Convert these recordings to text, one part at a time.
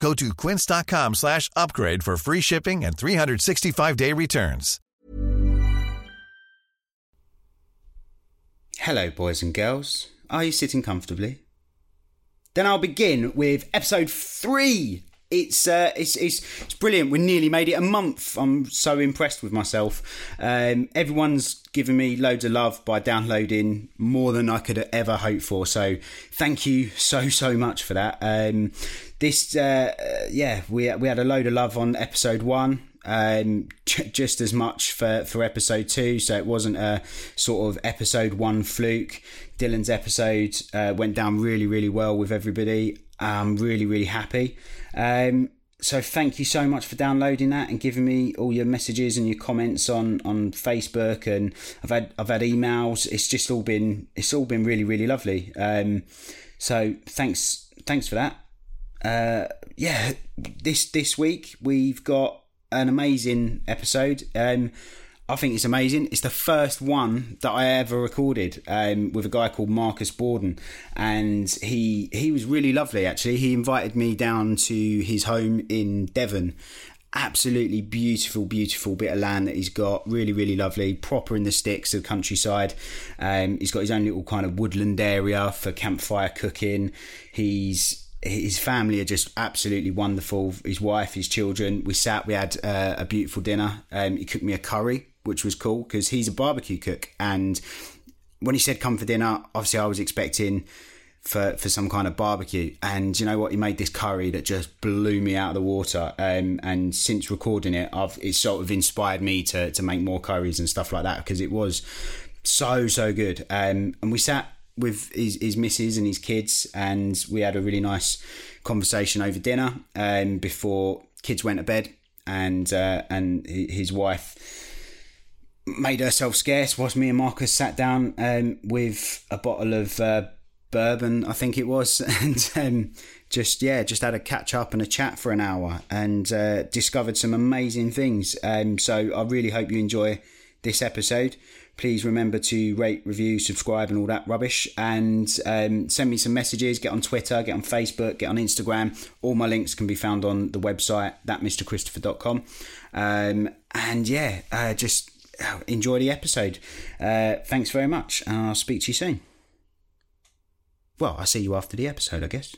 Go to quince.com slash upgrade for free shipping and 365-day returns. Hello, boys and girls. Are you sitting comfortably? Then I'll begin with episode three. It's uh, it's it's it's brilliant. We nearly made it a month. I'm so impressed with myself. Um, everyone's given me loads of love by downloading more than I could ever hope for. So thank you so so much for that. Um, this uh, uh, yeah, we we had a load of love on episode one um, just as much for, for episode two. So it wasn't a sort of episode one fluke. Dylan's episode uh, went down really, really well with everybody. I'm really, really happy. Um, so thank you so much for downloading that and giving me all your messages and your comments on on Facebook and I've had I've had emails. It's just all been it's all been really really lovely. Um, so thanks thanks for that. Uh, yeah, this this week we've got an amazing episode. Um, I think it's amazing. It's the first one that I ever recorded um, with a guy called Marcus Bawdon, and he he was really lovely. Actually, he invited me down to his home in Devon. Absolutely beautiful, beautiful bit of land that he's got. Really, really lovely. Proper in the sticks of countryside. Um, he's got his own little kind of woodland area for campfire cooking. He's his family are just absolutely wonderful. His wife, his children. We sat, we had uh, a beautiful dinner. Um, he cooked me a curry, which was cool because he's a barbecue cook. And when he said come for dinner, obviously I was expecting for for some kind of barbecue. And you know what? He made this curry that just blew me out of the water. Um, and since recording it, I've it's sort of inspired me to to make more curries and stuff like that because it was so so good. Um, and we sat with his, his missus and his kids, and we had a really nice conversation over dinner um, before kids went to bed, and uh, and his wife made herself scarce whilst me and Marcus sat down um, with a bottle of uh, bourbon, I think it was, and um, just yeah, just had a catch up and a chat for an hour, and uh, discovered some amazing things. Um, so I really hope you enjoy this episode please remember to rate, review, subscribe, and all that rubbish. And um, send me some messages. Get on Twitter, get on Facebook, get on Instagram. All my links can be found on the website, thatmrchristopher.com. Um, and yeah, uh, just enjoy the episode. Uh, thanks very much, and I'll speak to you soon. Well, I'll see you after the episode, I guess.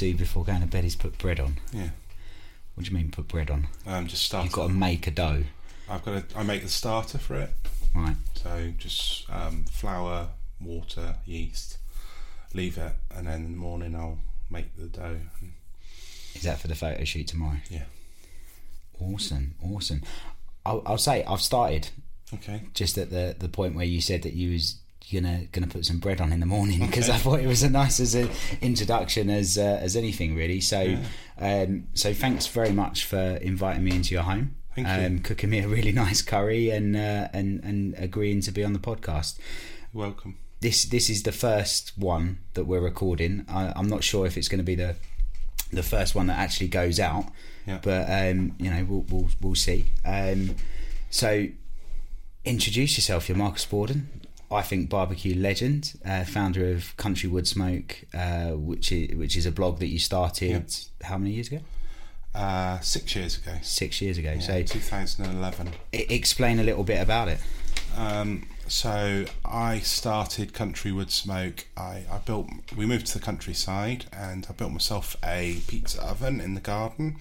Do before going to bed is put bread on. Yeah. What do you mean put bread on? Um, just start. You've got to make a dough, I've got to. I make the starter for it. right? So just um, flour, water, yeast. Leave it, and then in the morning I'll make the dough. Is that for the photo shoot tomorrow? Yeah. Awesome, awesome. I'll, I'll say I've started Okay. just at the the point where you said that you was gonna gonna put some bread on in the morning because I thought it was as nice as an introduction as uh, as anything really. So um, so thanks very much for inviting me into your home. Thank you. um, Cooking me a really nice curry and uh, and and agreeing to be on the podcast. Welcome. This this is the first one that we're recording. I, I'm not sure if it's going to be the the first one that actually goes out. Yeah. But um, you know, we'll we'll, we'll see. Um, so, introduce yourself. You're Marcus Bawdon. I think barbecue legend, uh, founder of Country Wood Smoke, uh, which is which is a blog that you started how many years ago? Uh, six years ago. Six years ago. Yeah, so, 2011. I- explain a little bit about it. Um, so I started Country Wood Smoke. I, I built. We moved to the countryside, and I built myself a pizza oven in the garden.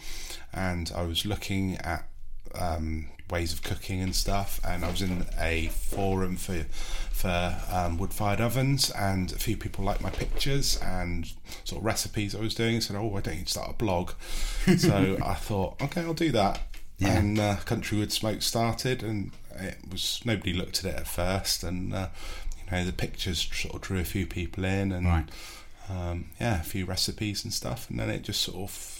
And I was looking at um, ways of cooking and stuff. And I was in a forum for for um, wood fired ovens, and a few people liked my pictures and sort of recipes I was doing. Said, "Oh, why don't you start a blog?" so I thought, okay, I'll do that. Yeah. And uh, Country Wood Smoke started, and it was nobody looked at it at first, and uh, you know the pictures sort of drew a few people in, and Right. um, yeah, a few recipes and stuff, and then it just sort of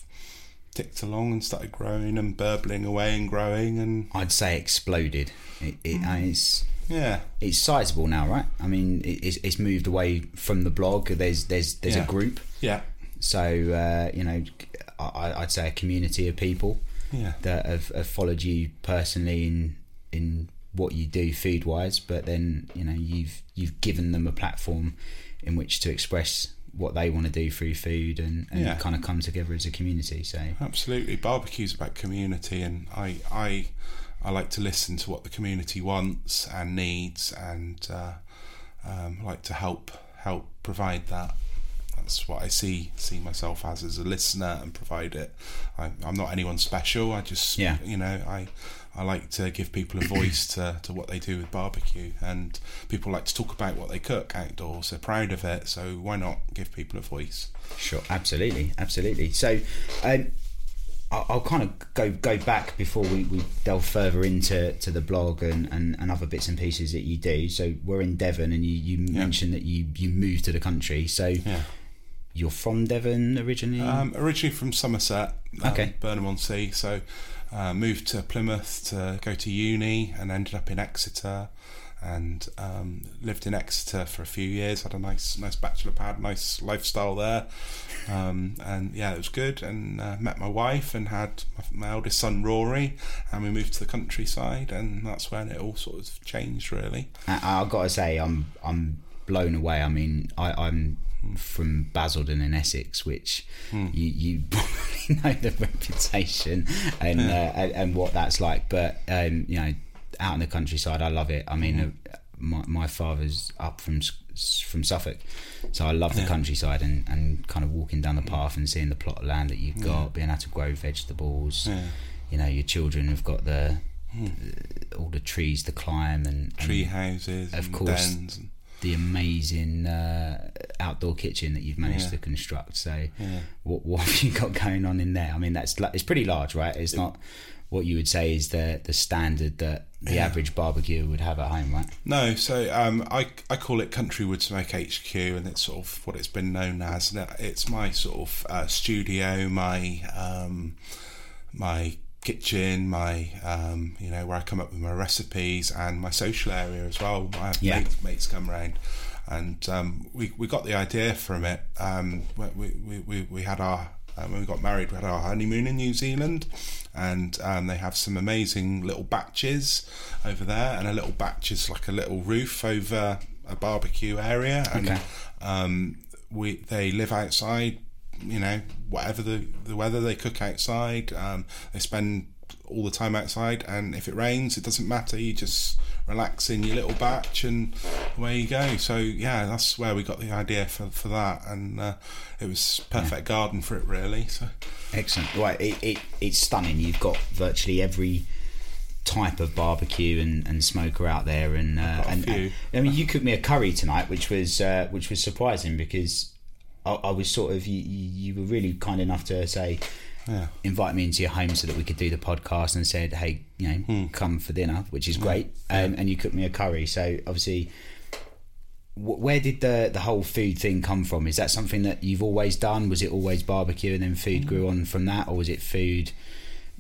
ticked along and started growing and burbling away and growing, and I'd say exploded. It, it, uh, it's yeah, it's sizable now, right? I mean, it, it's, it's moved away from the blog. There's there's there's Yeah. a group. yeah, So uh, you know, I, I'd say a community of people yeah, that have, have followed you personally in in what you do food wise, but then you know you've you've given them a platform in which to express what they want to do through food and, and Yeah. kind of come together as a community. So absolutely. Barbecue's about community, and I I I like to listen to what the community wants and needs, and uh, um, like to help help provide that. That's what I see see myself as as a listener and provide it. I, I'm not anyone special. I just Yeah. you know I I like to give people a voice to, to what they do with barbecue, and people like to talk about what they cook outdoors. They're proud of it, so why not give people a voice? Sure, absolutely, absolutely. So, um, I'll, I'll kind of go go back before we, we delve further into to the blog and, and, and other bits and pieces that you do. So we're in Devon, and you, you mentioned that you you moved to the country. So Yeah. you're from Devon originally. Um, originally from Somerset, um, Okay. Burnham on Sea. So uh, moved to Plymouth to go to uni and ended up in Exeter and um, lived in Exeter for a few years. Had a nice nice bachelor pad, nice lifestyle there, um, and yeah, it was good. And uh, met my wife and had my, my eldest son Rory, and we moved to the countryside, and that's when it all sort of changed really. I, I've got to say, I'm I'm blown away. I mean, I, I'm from Basildon in Essex, which you you probably know the reputation and uh, and, and what that's like. But um, you know, out in the countryside, I love it. I mean, uh, my my father's up from from Suffolk, so I love the countryside and, and kind of walking down the path and seeing the plot of land that you've got, being able to grow vegetables. Yeah. You know, your children have got the, the all the trees to climb and, and Tree houses, Of and course. dens. And, the amazing uh, outdoor kitchen that you've managed Yeah. to construct. So, Yeah. what, what have you got going on in there? I mean, that's it's pretty large, right? It's not what you would say is the the standard that the Yeah. average barbecue would have at home, right? No, so um, I I call it Countrywood Smoke HQ, and it's sort of what it's been known as. It's my sort of uh, studio, my um, my kitchen, my um, you know where I come up with my recipes, and my social area as well. I have Yeah. mates, mates come round, and um, we we got the idea from it. Um, we, we, we, we had our um, when we got married, we had our honeymoon in New Zealand, and um, they have some amazing little baches over there, and a little bach is like a little roof over a barbecue area, and Okay. um, we they live outside. You know, whatever the the weather, they cook outside. Um, they spend all the time outside, and if it rains, it doesn't matter. You just relax in your little bach, and away you go. So yeah, that's where we got the idea for for that, and uh, it was perfect garden for it, really. So Excellent. Right, it, it it's stunning. You've got virtually every type of barbecue and, and smoker out there, and, uh, and, and- I mean, you cooked me a curry tonight, which was uh, which was surprising because I, I was sort of you, you were really kind enough to say. Yeah. Invite me into your home so that we could do the podcast, and said, "Hey, you know, Hmm. come for dinner," which is great. Um, and you cooked me a curry, so obviously, wh- where did the the whole food thing come from? Is that something that you've always done? Was it always barbecue and then food grew on from that, or was it food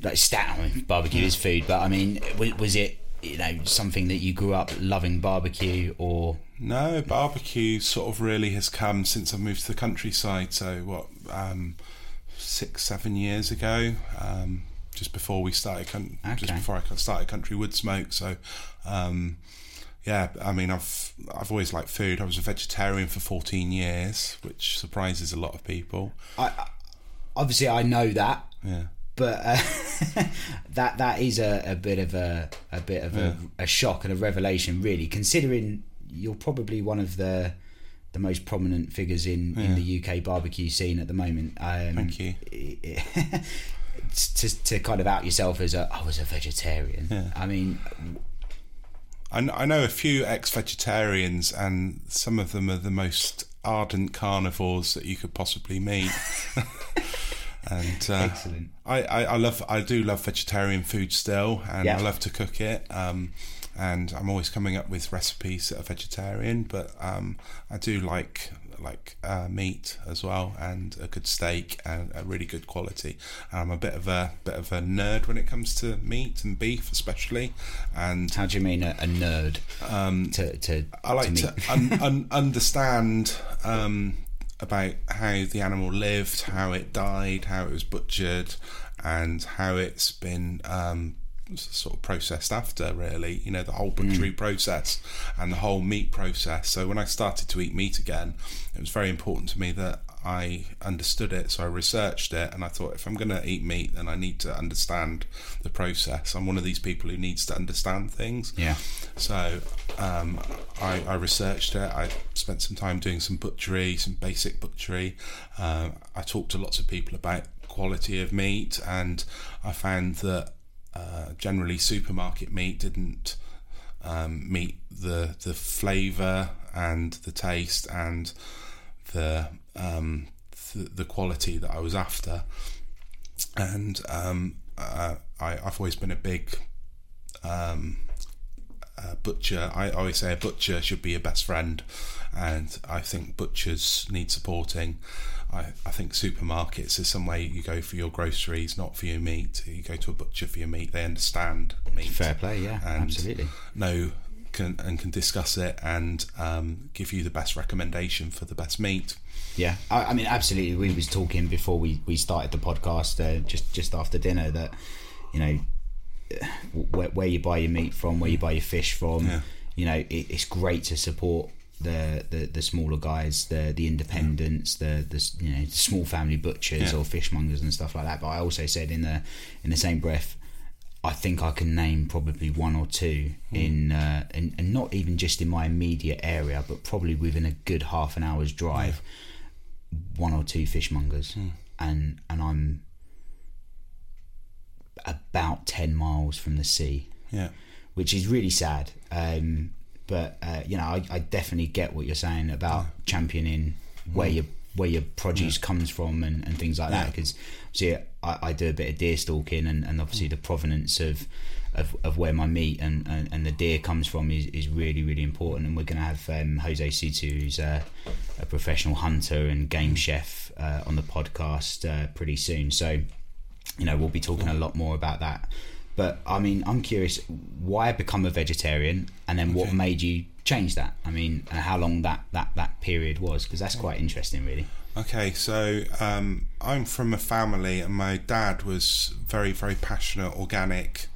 like stat? I mean, barbecue is food, but I mean, was, was it you know something that you grew up loving barbecue, or No, barbecue sort of really has come since I've moved to the countryside. So what, um, six, seven years ago. Um, just before we started, con- just before I started Country Wood Smoke. So, um, yeah, I mean, I've I've always liked food. I was a vegetarian for 14 years, which surprises a lot of people. I obviously, I know that, Yeah. but uh, that that is a, a bit of a a bit of a, a shock and a revelation, really, considering you're probably one of the the most prominent figures in, in the UK barbecue scene at the moment. Um, Thank you. to, to kind of out yourself as a I was a vegetarian. I mean, I, I know a few ex-vegetarians, and some of them are the most ardent carnivores that you could possibly meet. and uh, Excellent. I, I, I love, I do love vegetarian food still, and Yeah. I love to cook it. Um, and I'm always coming up with recipes that are vegetarian, but um, I do like like uh, meat as well, and a good steak and a really good quality. I'm a bit of a bit of a nerd when it comes to meat and beef, especially, and how do you mean a, a nerd? Um, to to I like to, to, un, un, understand um, about how the animal lived, how it died, how it was butchered, and how it's been um, sort of processed after. Really, you know, the whole butchery process and the whole meat process. So when I started to eat meat again, it was very important to me that I understood it. So I researched it, and I thought if I'm going to eat meat, then I need to understand the process. I'm one of these people who needs to understand things. Yeah. So um, I, I researched it. I spent some time doing some butchery, some basic butchery. Uh, I talked to lots of people about quality of meat, and I found that uh, generally supermarket meat didn't um, meet the the flavour and the taste and the um, th- the quality that I was after. And um, uh, I, I've always been a big um, uh, butcher. I always say a butcher should be your best friend, and I think butchers need supporting. I, I think supermarkets is some way you go for your groceries, not for your meat. You go to a butcher for your meat; they understand meat. Fair play, yeah, absolutely. Know can and can discuss it and um, give you the best recommendation for the best meat. Yeah, I, I mean, absolutely. We was talking before we, we started the podcast, uh, just just after dinner, that you know where, where you buy your meat from, where you buy your fish from. Yeah. You know, it, it's great to support the, the, the smaller guys, the the independents, the the you know small family butchers Yeah. or fishmongers and stuff like that. But I also said in the in the same breath. I think I can name probably one or two in, uh, in, and not even just in my immediate area, but probably within a good half an hour's drive one or two fishmongers, and and I'm about ten miles from the sea, Yeah, which is really sad. Um, but uh, you know, I, I definitely get what you're saying about championing where your where your produce comes from and, and things like that. Because see, I, I do a bit of deer stalking, and, and obviously the provenance of of, of where my meat and, and, and the deer comes from is, is really really important. And we're going to have um, Jose Souto, who's a, a professional hunter and game chef, uh, on the podcast uh, pretty soon. So you know we'll be talking a lot more about that but i mean i'm curious why I become a vegetarian and then what made you change that? I mean how long that that that period was? Because that's quite interesting really. Okay, so um, I'm from a family, and my dad was very, very passionate organic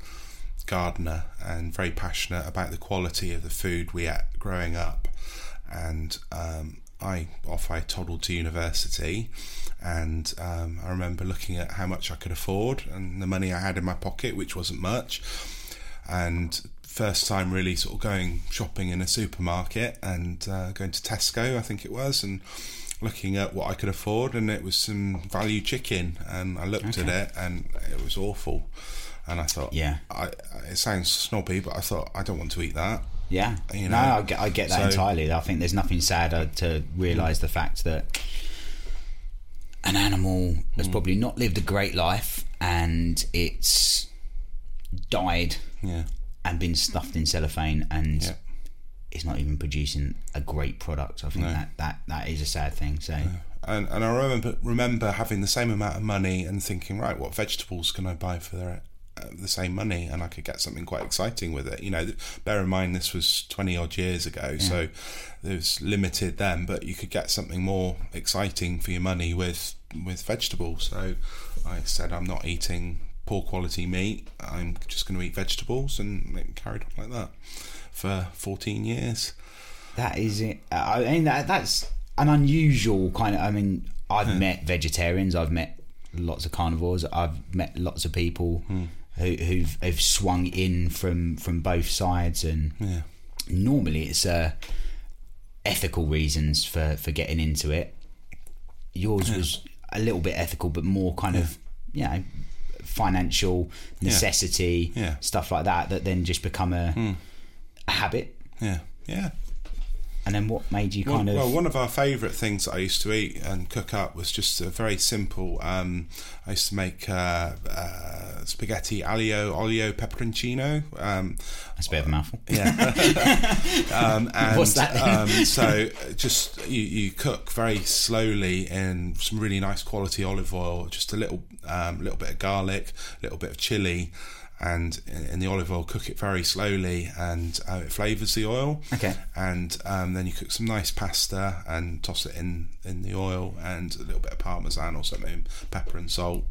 gardener and very passionate about the quality of the food we ate growing up. And um, I off I toddled to university, and um, I remember looking at how much I could afford and the money I had in my pocket, which wasn't much, and first time really sort of going shopping in a supermarket and uh, going to Tesco, I think it was, and looking at what I could afford, and it was some value chicken, and I looked at it, and it was awful, and I thought, Yeah. I, it sounds snobby, but I thought I don't want to eat that. yeah. You no know, I get, I get that so- entirely. I think there's nothing sadder to realize the fact that an animal has hmm. probably not lived a great life and it's died Yeah, and been stuffed in cellophane and Yeah. it's not even producing a great product. I think that, that that is a sad thing so. And and I remember remember having the same amount of money and thinking, right, what vegetables can I buy for the, the same money, and I could get something quite exciting with it. You know, bear in mind this was twenty odd years ago, so it was limited then, but you could get something more exciting for your money with with vegetables. So I said I'm not eating poor quality meat. I'm just going to eat vegetables, and it carried on like that for 14 years. That is it. I mean, that, that's an unusual kind of. I mean, I've met vegetarians. I've met lots of carnivores. I've met lots of people Hmm. Who, who've, who've swung in from from both sides, and Yeah. normally it's uh, ethical reasons for for getting into it. Yours was a little bit ethical, but more kind of you know financial necessity, Yeah. stuff like that. That then just become a, a habit. Yeah, yeah. And then what made you Well, kind of well, one of our favourite things that I used to eat and cook up was just a very simple. Um, I used to make uh, uh, spaghetti aglio olio pepperoncino. Um, That's a bit of a mouthful. Yeah um, and, What's that um, so just you, you cook very slowly in some really nice quality olive oil, just a little um, little bit of garlic, a little bit of chili. And in the olive oil, cook it very slowly, and uh, it flavors the oil. Okay. And um, then you cook some nice pasta and toss it in in the oil, and a little bit of parmesan or something, pepper and salt.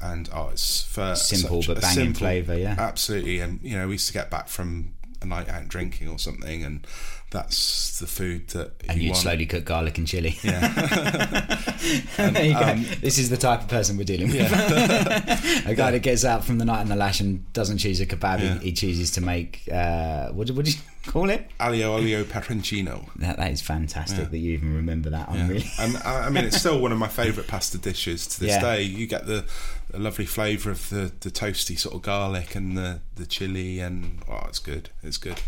And oh, it's for Simple such but banging simple- flavour, yeah. absolutely. And you know, we used to get back from a night out drinking or something, and that's the food that and you you'd want. slowly cook garlic and chili. Yeah, there you go. um, this is the type of person we're dealing with. a guy that gets out from the night in the lash and doesn't choose a kebab. Yeah. He, he chooses to make uh, what, do- what do you call it? Aglio olio pepperoncino. That, that is fantastic that you even remember that. I'm Yeah. really and I, I mean, it's still one of my favourite pasta dishes to this Yeah. day. You get the, the lovely flavour of the, the toasty sort of garlic and the, the chili, and oh, it's good. It's good.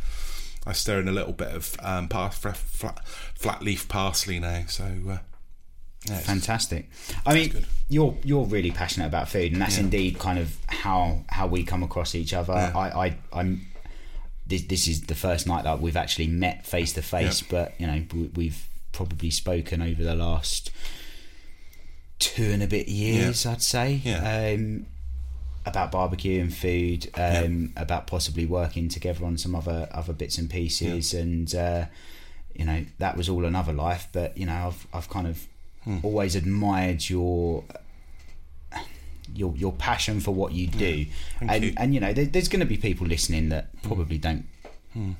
I stir in a little bit of um, par- flat, flat, flat leaf parsley now, so uh, yeah, fantastic. I mean, good. you're you're really passionate about food, and that's Yeah. indeed kind of how how we come across each other. Yeah. I, I I'm. This, this is the first night that we've actually met face to face, but you know we, we've probably spoken over the last two and a bit years, I'd say. Yeah. Um, about barbecue and food, um, about possibly working together on some other other bits and pieces, and uh, you know that was all another life. But you know, I've I've kind of Hmm. always admired your your your passion for what you do, and you. and you know there, there's going to be people listening that probably don't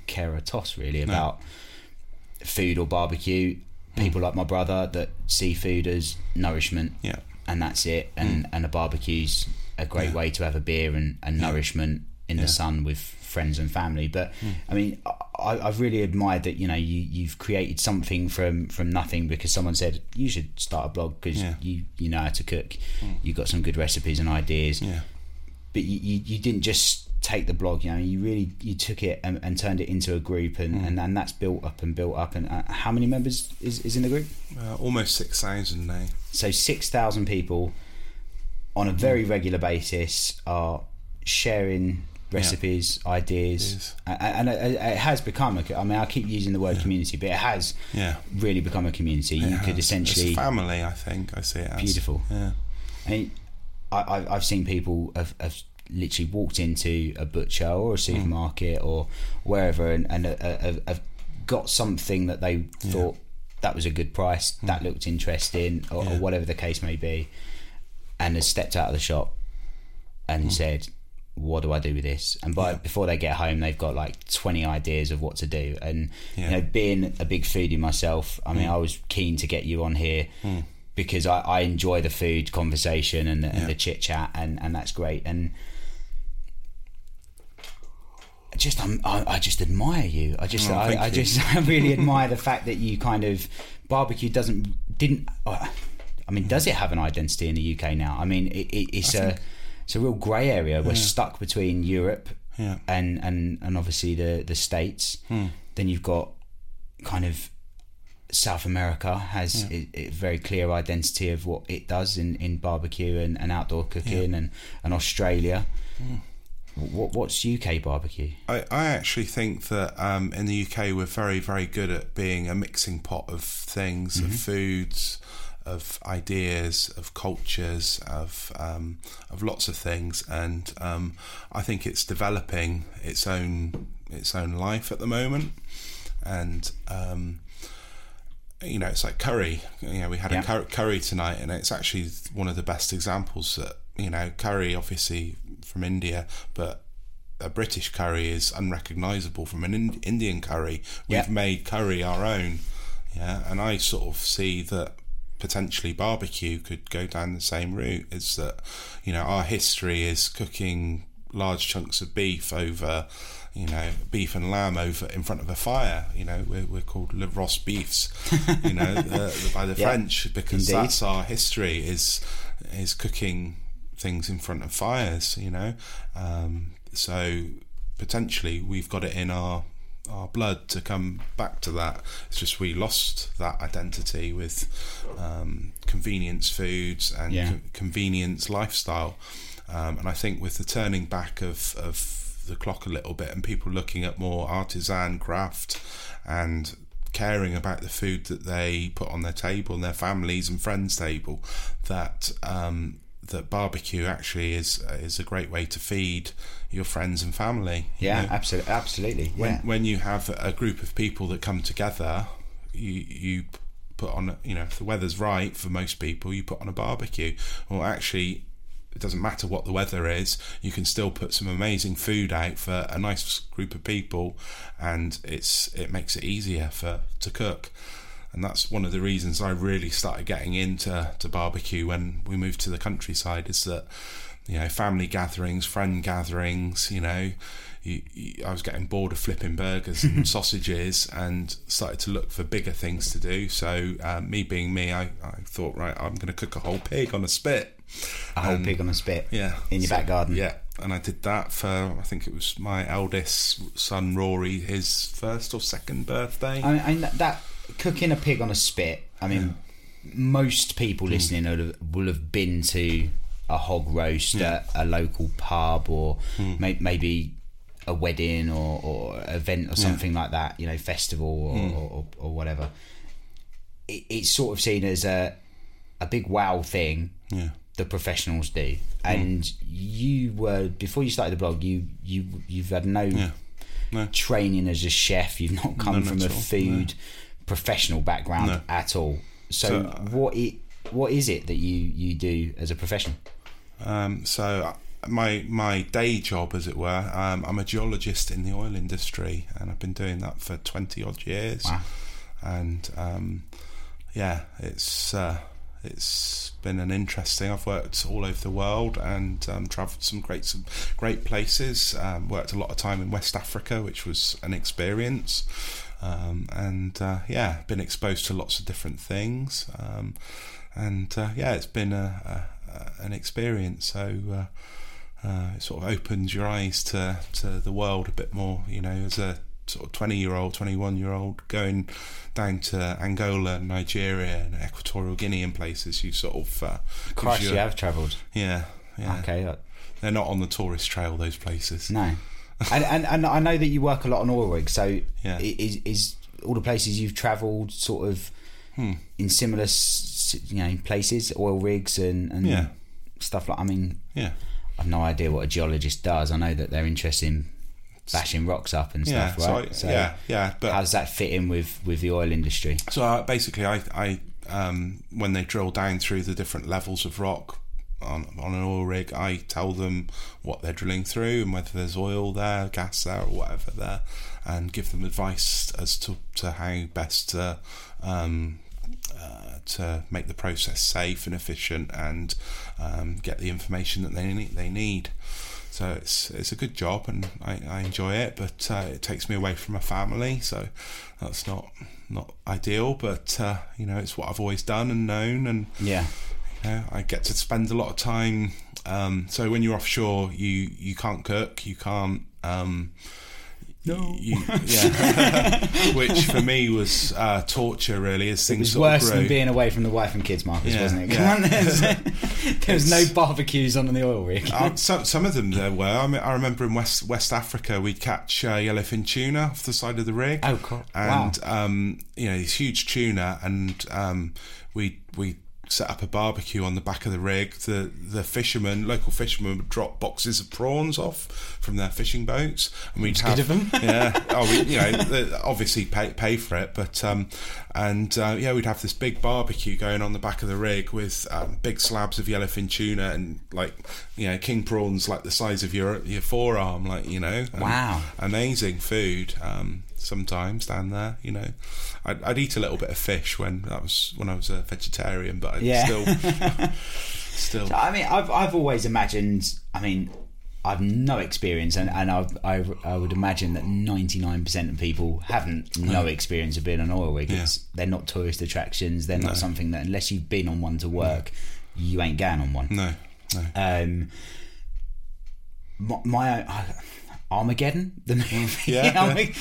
care a toss really about food or barbecue. Mm. People like my brother that see food as nourishment, Yeah. and that's it. And mm. and a barbecue's a great Yeah. way to have a beer and, and nourishment in the sun with friends and family. But mm. I mean, I, I've really admired that you know you you've created something from from nothing because someone said you should start a blog because Yeah. you you know how to cook, you've got some good recipes and ideas. Yeah. But you, you, you didn't just take the blog, you know, you really you took it and, and turned it into a group, and, and and that's built up and built up. And uh, how many members is, is in the group? Uh, almost 6,000 now. So six thousand people on a very regular basis are sharing recipes, ideas, Yes. And, and it, it has become. A, I mean, I keep using the word community, but it has Yeah. really become a community. It you could essentially It's family, I think. I see it as. Beautiful. Yeah. I mean, I, I, I've seen people have, have literally walked into a butcher or a hmm. supermarket or wherever and, and uh, uh, have, got something that they thought that was a good price, hmm. that looked interesting, or, or whatever the case may be, and has stepped out of the shop and hmm. said, "What do I do with this?" And by before they get home, they've got like twenty ideas of what to do. And you know, being a big foodie myself, I mean, I was keen to get you on here because I, I enjoy the food conversation and the, and Yeah. the chit chat, and, and that's great. And just I'm, I, I just admire you. I just Oh, I, I just I really admire the fact that you kind of barbecue doesn't didn't. Uh, I mean, does it have an identity in the UK now? I mean, it, it, it's a it's a real grey area. We're stuck between Europe Yeah. and and and obviously the the states. Then you've got kind of South America has a, a very clear identity of what it does in, in barbecue and, and outdoor cooking, and, and Australia. What what's UK barbecue? I, I actually think that um, in the UK we're very, very good at being a mixing pot of things, of foods, of ideas, of cultures, of um, of lots of things, and um, I think it's developing its own its own life at the moment, and um, you know, it's like curry. You know, we had Yeah. a cur- curry tonight, and it's actually one of the best examples that you know, curry obviously from India, but a British curry is unrecognizable from an in- Indian curry. We've Yeah. made curry our own, yeah, and I sort of see that potentially barbecue could go down the same route. Is that you know our history is cooking large chunks of beef over. You know, beef and lamb over in front of a fire. You know, we're, we're called le roast beefs. You know, uh, by the Yeah, French because indeed. that's our history is is cooking things in front of fires. You know, um, so potentially we've got it in our our blood to come back to that. It's just we lost that identity with um, convenience foods and Yeah. co- convenience lifestyle. Um, and I think with the turning back of, of the clock a little bit and people looking at more artisan craft and caring about the food that they put on their table and their families and friends' table, that um, that barbecue actually is is a great way to feed your friends and family. Yeah, know? absolutely, absolutely. when yeah. when you have a group of people that come together, you you put on you know if the weather's right for most people, you put on a barbecue. Well, actually, it doesn't matter what the weather is. You can still put some amazing food out for a nice group of people, and it's it makes it easier for to cook. And that's one of the reasons I really started getting into to barbecue when we moved to the countryside. Is that you know family gatherings, friend gatherings. You know, you, you, I was getting bored of flipping burgers and sausages, and started to look for bigger things to do. So um, me being me, I, I thought right, I'm going to cook a whole pig on a spit. a whole pig on a spit. Yeah, in your So- back garden. Yeah, and I did that for I think it was my eldest son Rory, his first or second birthday. I mean, I mean that, that cooking a pig on a spit. I mean, most people Hmm. listening will have, will have been to a hog roast at a local pub or Hmm. may, maybe a wedding or, or event or something like that. You know, festival or, Hmm. or, or, or whatever. It, it's sort of seen as a a big wow thing. Yeah. The professionals do, and you were before you started the blog. You you you've had no Yeah. No. training as a chef. You've not come None from a food professional background No. at all. So, So, what it what is it that you you do as a profession? Um, so uh, my my day job, as it were, um, I'm a geologist in the oil industry, and I've been doing that for twenty odd years. Wow. And um, yeah, it's uh, it's been an interesting. I've worked all over the world and um, travelled some great some great places. Um, worked a lot of time in West Africa, which was an experience. Um, and uh, yeah, been exposed to lots of different things. Um, and uh, yeah, it's been a, a, an experience. So uh, uh, it sort of opens your eyes to, to the world a bit more. You know, as a sort of twenty year old, twenty one year old going down to Angola, Nigeria, and Equatorial Guinea and places, you sort of uh, Christ, you have travelled. yeah, yeah. Okay, uh, They're not on the tourist trail. Those places. no, and, and and I know that you work a lot on oil rigs. So, Yeah. is is all the places you've travelled sort of Hmm. in similar you know places, oil rigs and and Yeah. stuff like. I mean, Yeah. I've no idea what a geologist does. I know that they're interested in bashing rocks up and Yeah, stuff, so right? I- yeah, yeah, but- how does that fit in with with the oil industry? So uh, basically, I, I um, when they drill down through the different levels of rock on, on an oil rig, I tell them what they're drilling through and whether there's oil there, gas there, or whatever there, and give them advice as to, to how best to um, uh, to make the process safe and efficient and um, get the information that they need. They need. So it's it's a good job and I, I enjoy it, but uh, it takes me away from my family, so that's not not ideal. But uh, you know, it's what I've always done and known, and Yeah. I get to spend a lot of time. Um, so when you're offshore, you you can't cook, you can't. Um, no. You, yeah. Which for me was uh, torture, really, as It things was sort worse of than being away from the wife and kids, Marcus, Yeah, wasn't it? Yeah. there was no barbecues on the oil rig. Uh, some some of them there were. I, mean, I remember in West West Africa we'd catch uh, yellowfin tuna off the side of the rig. Oh, cool. And um, you know, these huge tuna, and um, we we set up a barbecue on the back of the rig. The the fishermen, local fishermen, would drop boxes of prawns off from their fishing boats, and we'd have of them. yeah. Oh, we, you know, obviously pay pay for it, but um, and uh, yeah, we'd have this big barbecue going on the back of the rig with um, big slabs of yellowfin tuna and like you know king prawns like the size of your your forearm, like you know. Wow. amazing food. Um, sometimes down there, you know, I'd, I'd eat a little bit of fish when that was when I was a vegetarian, but I'd Yeah. still still. So, I mean, I've I've always imagined. I mean, I've no experience, and and I I, I would imagine that ninety nine percent of people haven't no experience of being on oil rig. Yeah. They're not tourist attractions. They're not something that unless you've been on one to work, you ain't going on one. No, no. Um, my, my uh, Armageddon, the movie. Yeah, mean,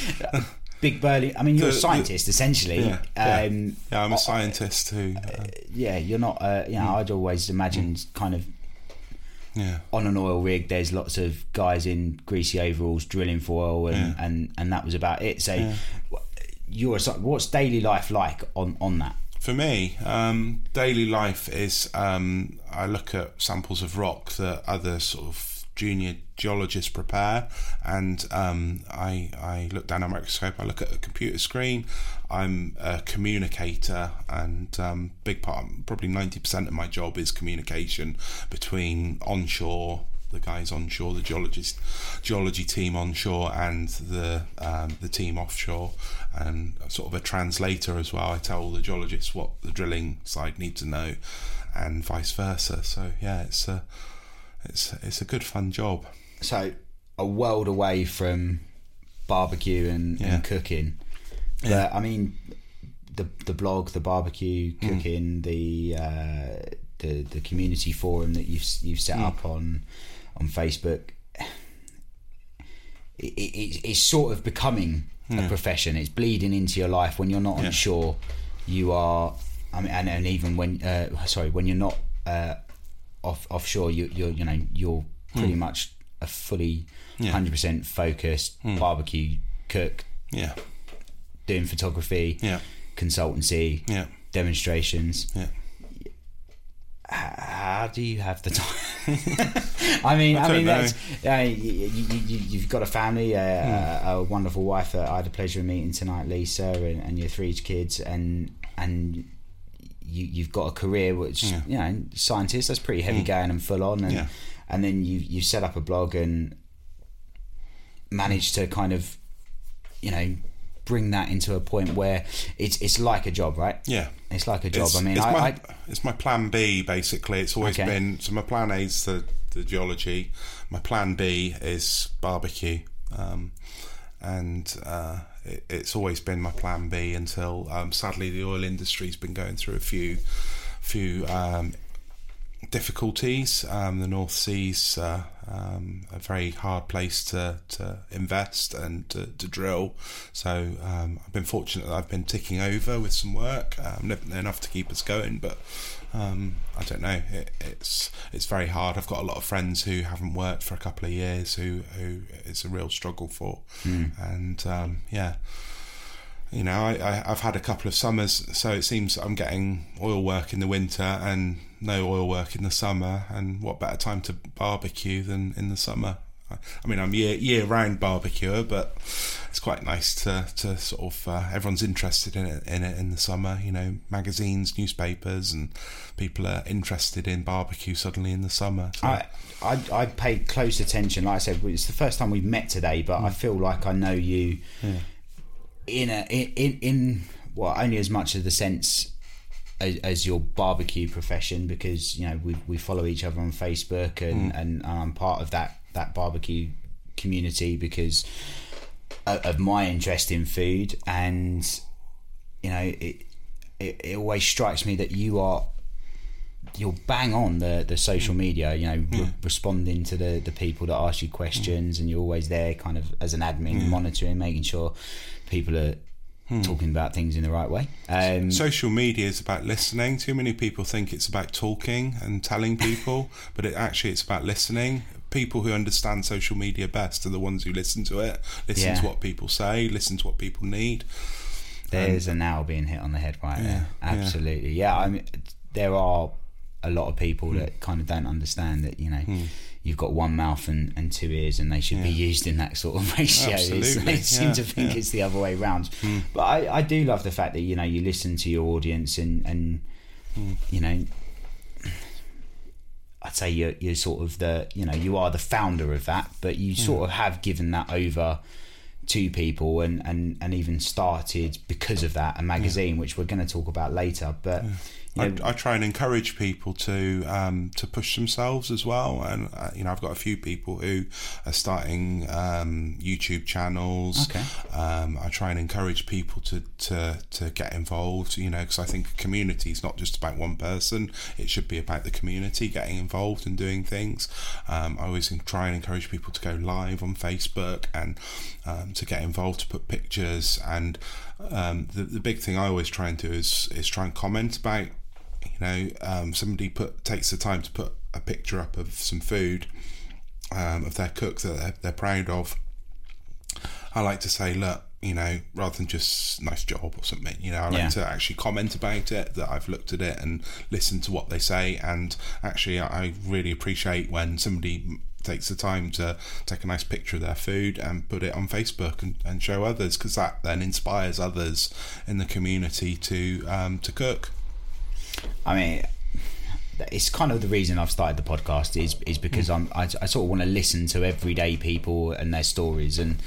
Big burly. I mean, you're a The- the- scientist essentially. Yeah, yeah. Um, yeah, I'm a scientist who. Uh, yeah, you're not. Uh, you know, I'd always imagined kind of yeah, on an oil rig, there's lots of guys in greasy overalls drilling for oil, and Yeah. and, and that was about it. So, you're a, what's daily life like on on that? For me, um, daily life is um, I look at samples of rock that other sort of junior geologists prepare, and um, I I look down a microscope. I look at a computer screen. I'm a communicator, and um, big part, probably ninety percent of my job is communication between onshore the guys onshore, the geologist, geology team onshore, and the um, the team offshore, and sort of a translator as well. I tell the geologists what the drilling side need to know, and vice versa. So yeah, it's a it's it's a good fun job. So, a world away from barbecue and, Yeah. and cooking. But I mean, the the blog, the barbecue, Hmm. cooking, the uh, the the community forum that you've you've set Hmm. up on on Facebook. It, it, it's sort of becoming a profession. It's bleeding into your life when you're not Yeah. unsure. You are. I mean, and, and even when uh, sorry, when you're not uh, off offshore, you, you're you know you're pretty much a fully Hmm. Yeah. Hundred percent focused barbecue cook Yeah, doing photography, yeah, consultancy, yeah, demonstrations. yeah. How do you have the time? I mean, I, don't mean, that's, uh, you, you, you, you've got a family, uh, Hmm. a, a wonderful wife that I had the pleasure of meeting tonight, Lisa, and, and your three kids, and and you, you've got a career which Yeah. you know, scientist. That's pretty heavy going and full on, and Yeah. and then you you set up a blog and managed to kind of, you know, bring that into a point where it's it's like a job, right? Yeah. It's like a job. It's, I mean, it's, I, my, I it's my plan B basically. It's always Okay. been so. My plan A is the, the geology. My plan B is barbecue, um, and uh, it, it's always been my plan B until um, sadly the oil industry's been going through a few few um, difficulties. Um, the North Sea's uh, um, a very hard place to, to invest and to, to drill. So um, I've been fortunate that I've been ticking over with some work, um, enough to keep us going, but. Um, I don't know. It, it's it's very hard. I've got a lot of friends who haven't worked for a couple of years, who who it's a real struggle for, and um, yeah, you know, I, I, I've had a couple of summers, so it seems I'm getting oil work in the winter and no oil work in the summer. And what better time to barbecue than in the summer? I, mean, I'm year year round barbecuer, but it's quite nice to, to sort of uh, everyone's interested in it in it in the summer. You know, magazines, newspapers, and people are interested in barbecue suddenly in the summer. So, I, I I paid close attention. Like I said, it's the first time we've met today, but I feel like I know you in a in in, in well only as much of the sense as, as your barbecue profession because you know we we follow each other on Facebook and mm. and I'm part of that that barbecue community because of, of my interest in food and you know it, it it always strikes me that you are you're bang on the the social mm. media you know re- responding to the the people that ask you questions mm. and you're always there kind of as an admin monitoring making sure people are Hmm. talking about things in the right way um Social media is about listening. Too many people think it's about talking and telling people, but it actually it's about listening. People who understand social media best are the ones who listen to it, listen Yeah. to what people say, listen to what people need. there's a nail being hit on the head right there absolutely yeah, i mean there are a lot of people hmm. that kind of don't understand that you know hmm. You've got one mouth and, and two ears and they should be used in that sort of ratio. They seem yeah, to think yeah. it's the other way round hmm. but I, I do love the fact that you know you listen to your audience and and hmm. you know I'd say you're, you're sort of the you know you are the founder of that but you hmm. sort of have given that over to people and, and, and even started because of that a magazine which we're going to talk about later. But know, I, I try and encourage people to um, to push themselves as well, and uh, you know I've got a few people who are starting um, YouTube channels. Okay. Um, I try and encourage people to to, to get involved. You know, because I think community is not just about one person; it should be about the community getting involved and doing things. Um, I always try and encourage people to go live on Facebook and um, to get involved, to put pictures and um, the, the big thing I always try and do is is try and comment about you know um, somebody put takes the time to put a picture up of some food um, of their cook that they're, they're proud of I like to say look you know rather than just nice job or something you know I like Yeah. to actually comment about it that I've looked at it and listened to what they say and actually I really appreciate when somebody takes the time to take a nice picture of their food and put it on Facebook and, and show others because that then inspires others in the community to um, to cook I mean, it's kind of the reason I've started the podcast is is because I'm I, I sort of want to listen to everyday people and their stories, and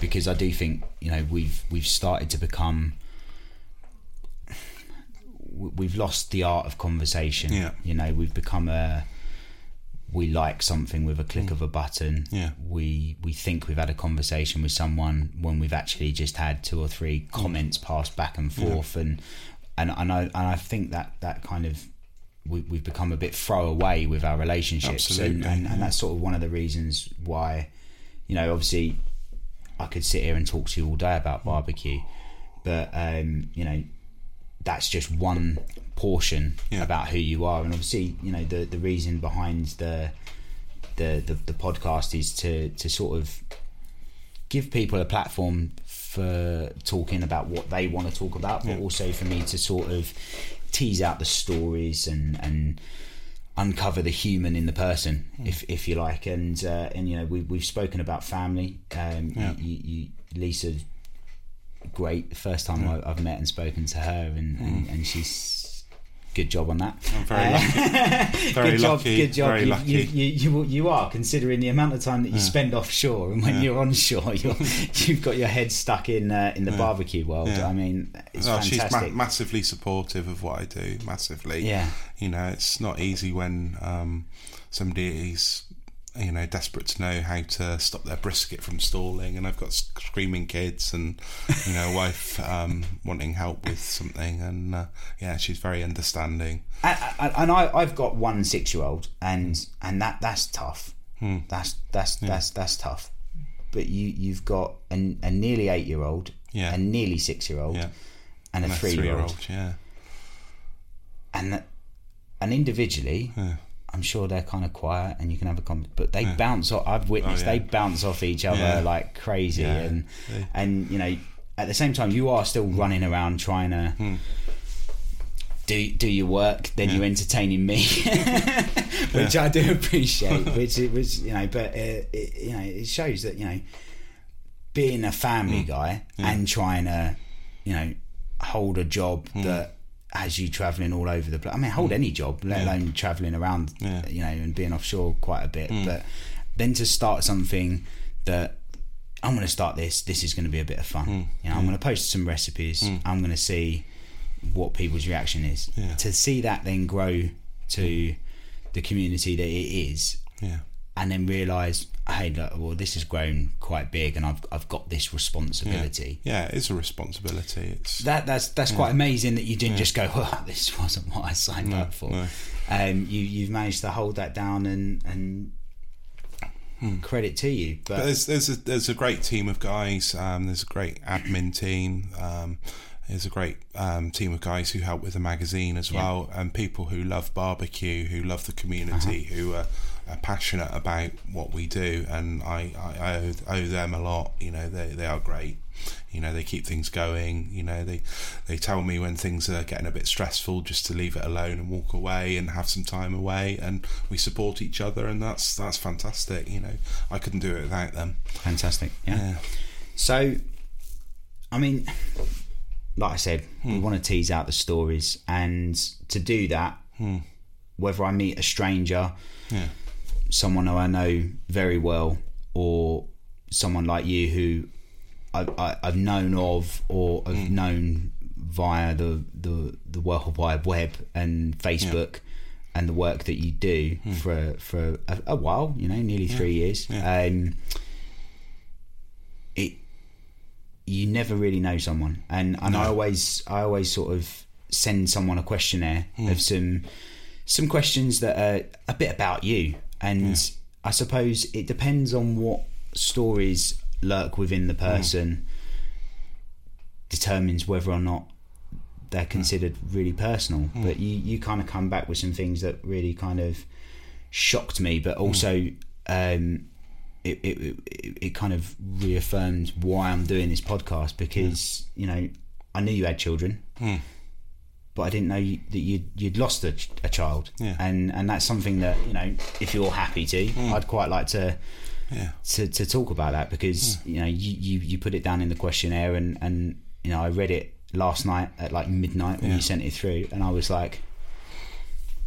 because I do think you know we've we've started to become we- we've lost the art of conversation. Yeah. You know, we've become a we like something with a click of a button. Yeah. We we think we've had a conversation with someone when we've actually just had two or three Mm. comments passed back and forth and and and I and I think that that kind of we, we've become a bit throwaway with our relationships. And, and, and that's sort of one of the reasons why you know obviously I could sit here and talk to you all day about barbecue but um, you know that's just one portion Yeah. about who you are. And obviously you know the the reason behind the the the, the podcast is to to sort of give people a platform for talking about what they want to talk about but also for me to sort of tease out the stories and and uncover the human in the person if if you like. And uh, and you know we, we've spoken about family. Um Yeah. you, you, Lisa great. The first time I, I've met and spoken to her and, and, and she's good job on that I'm very lucky very good job, lucky good job. very you, lucky You, you, you, you are considering the amount of time that you spend offshore, and when you're onshore, you're, you've got your head stuck in uh, in the barbecue world. Yeah. I mean, it's Oh, she's ma- massively supportive of what I do. Massively. Yeah. You know, it's not easy when um, somebody is, you know, desperate to know how to stop their brisket from stalling, and I've got screaming kids and, you know, a wife um, wanting help with something, and uh, yeah, she's very understanding. and, and- I, I've got one six year old, and and that that's tough. That's that's that's that's tough. But you you've got a, a nearly eight year old, Yeah. a nearly six year old, Yeah. and a And a three year old, three-year-old, yeah. and that, and individually. I'm sure they're kind of quiet and you can have a comment, but they bounce off. I've witnessed Oh, yeah. they bounce off each other Yeah. like crazy, Yeah. and and you know at the same time you are still running around trying to Hmm. do do your work. Then you're entertaining me, which I do appreciate. Which it was you know, but uh, it, you know it shows that you know being a Hmm. family guy and trying to you know hold a job Hmm. that has you traveling all over the place. I mean, hold any job, let alone traveling around, Yeah. you know, and being offshore quite a bit. Hmm. But then to start something that I'm going to start this. This is going to be a bit of fun. Hmm. You know, I'm going to post some recipes. I'm going to see what people's reaction is. Yeah. To see that then grow to the community that it is, Yeah. and then realise, hey, look, well, this has grown quite big, and I've I've got this responsibility. Yeah, it is a responsibility. It's That that's that's quite amazing that you didn't just go, well, this wasn't what I signed up for. no. Um, you you've managed to hold that down and and credit to you. But, But there's there's a there's a great team of guys. Um, there's a great admin team. Um, there's a great um, team of guys who help with the magazine as well, and people who love barbecue, who love the community, Uh-huh. who are, are passionate about what we do, and I, I, I owe, owe them a lot. You know, they they are great. You know, they keep things going. You know, they they tell me when things are getting a bit stressful just to leave it alone and walk away and have some time away, and we support each other, and that's that's fantastic. You know, I couldn't do it without them. Fantastic. Yeah. Yeah. So, I mean, like I said, we hmm. want to tease out the stories, and to do that, hmm. whether I meet a stranger, Yeah. Someone who I know very well, or someone like you who I, I, I've known of or have hmm. known via the, the, the World Wide Web and Facebook and the work that you do hmm. for for a, a while, you know, nearly three years. Yeah. Um, it you never really know someone, and and I always I always sort of send someone a questionnaire of hmm. some some questions that are a bit about you, and I suppose it depends on what stories lurk within the mm. person determines whether or not they're mm. considered really personal. Mm. But you you kind of come back with some things that really kind of shocked me, but also um, it, it, it it kind of reaffirmed why I'm doing this podcast because you know I knew you had children, but I didn't know you, that you'd you'd lost a, a child, Yeah. and and that's something that you know if you're happy to, mm. I'd quite like to. Yeah. To, to talk about that because mm. you know you, you, you put it down in the questionnaire and, and you know I read it last night at like midnight when Yeah. you sent it through and I was like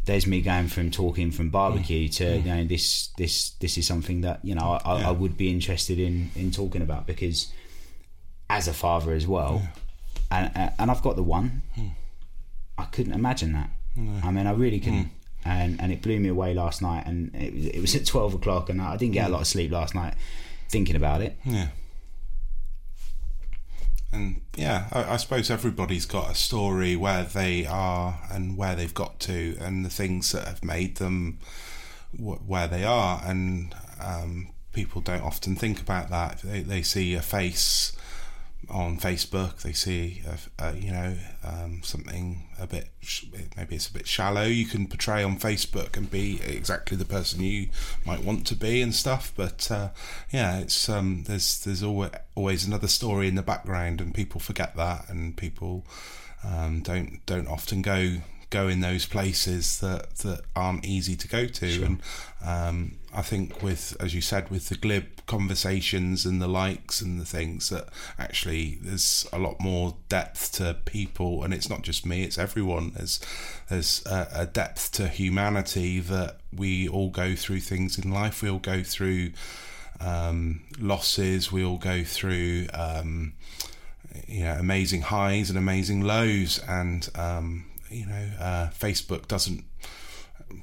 there's me going from talking from barbecue mm. to you know this this this is something that you know I, Yeah. I would be interested in in talking about because as a father as well and and I've got the one I couldn't imagine that I mean I really couldn't and and it blew me away last night and it, was- it was at 12 o'clock and I didn't get a lot of sleep last night thinking about it Yeah. And yeah, I, I suppose everybody's got a story where they are and where they've got to, and the things that have made them wh- where they are. And um, people don't often think about that. They, they see a face on Facebook. They see, a, a, you know, um, something a bit maybe it's a bit shallow. You can portray on Facebook and be exactly the person you might want to be and stuff. But uh, yeah, it's um, there's there's always always another story in the background, and people forget that, and people um, don't don't often go go in those places that that aren't easy to go to. And um, I think with as you said with the glib conversations and the likes and the things that actually there's a lot more depth to people. And it's not just me it's everyone. There's there's a, a depth to humanity that we all go through things in life. We all go through um, losses. We all go through um, you know amazing highs and amazing lows. And um, you know uh, Facebook doesn't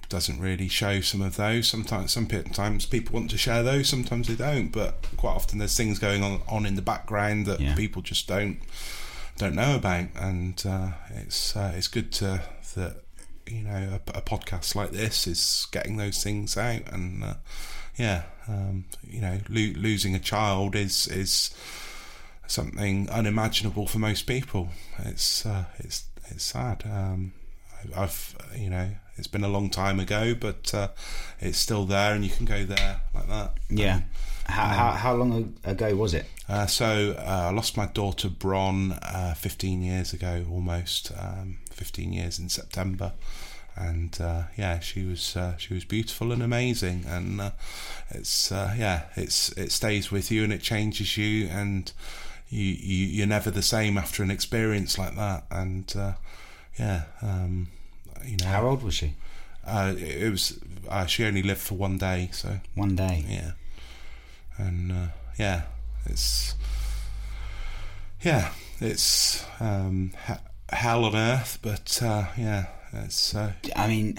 doesn't really show some of those sometimes sometimes people want to share those sometimes they don't but quite often there's things going on, on in the background that Yeah. people just don't don't know about and uh, it's uh, it's good to that you know a, a podcast like this is getting those things out and uh, yeah um, you know lo- losing a child is is something unimaginable for most people. It's uh, it's it's sad. Um, I- I've you know it's been a long time ago, but uh, it's still there, and you can go there like that. yeah. How, how, how long ago was it? Uh, so uh, I lost my daughter Bron uh, 15 years ago, almost um, 15 years in September, and uh, yeah, she was uh, she was beautiful and amazing, and uh, it's uh, yeah, it's it stays with you and it changes you, and you, you you're never the same after an experience like that, and uh, yeah, um, you know, how old was she? Uh, it, it was uh, she only lived for one day, so. One day. Yeah. And uh, yeah it's yeah it's um he- hell on earth but uh yeah it's uh I mean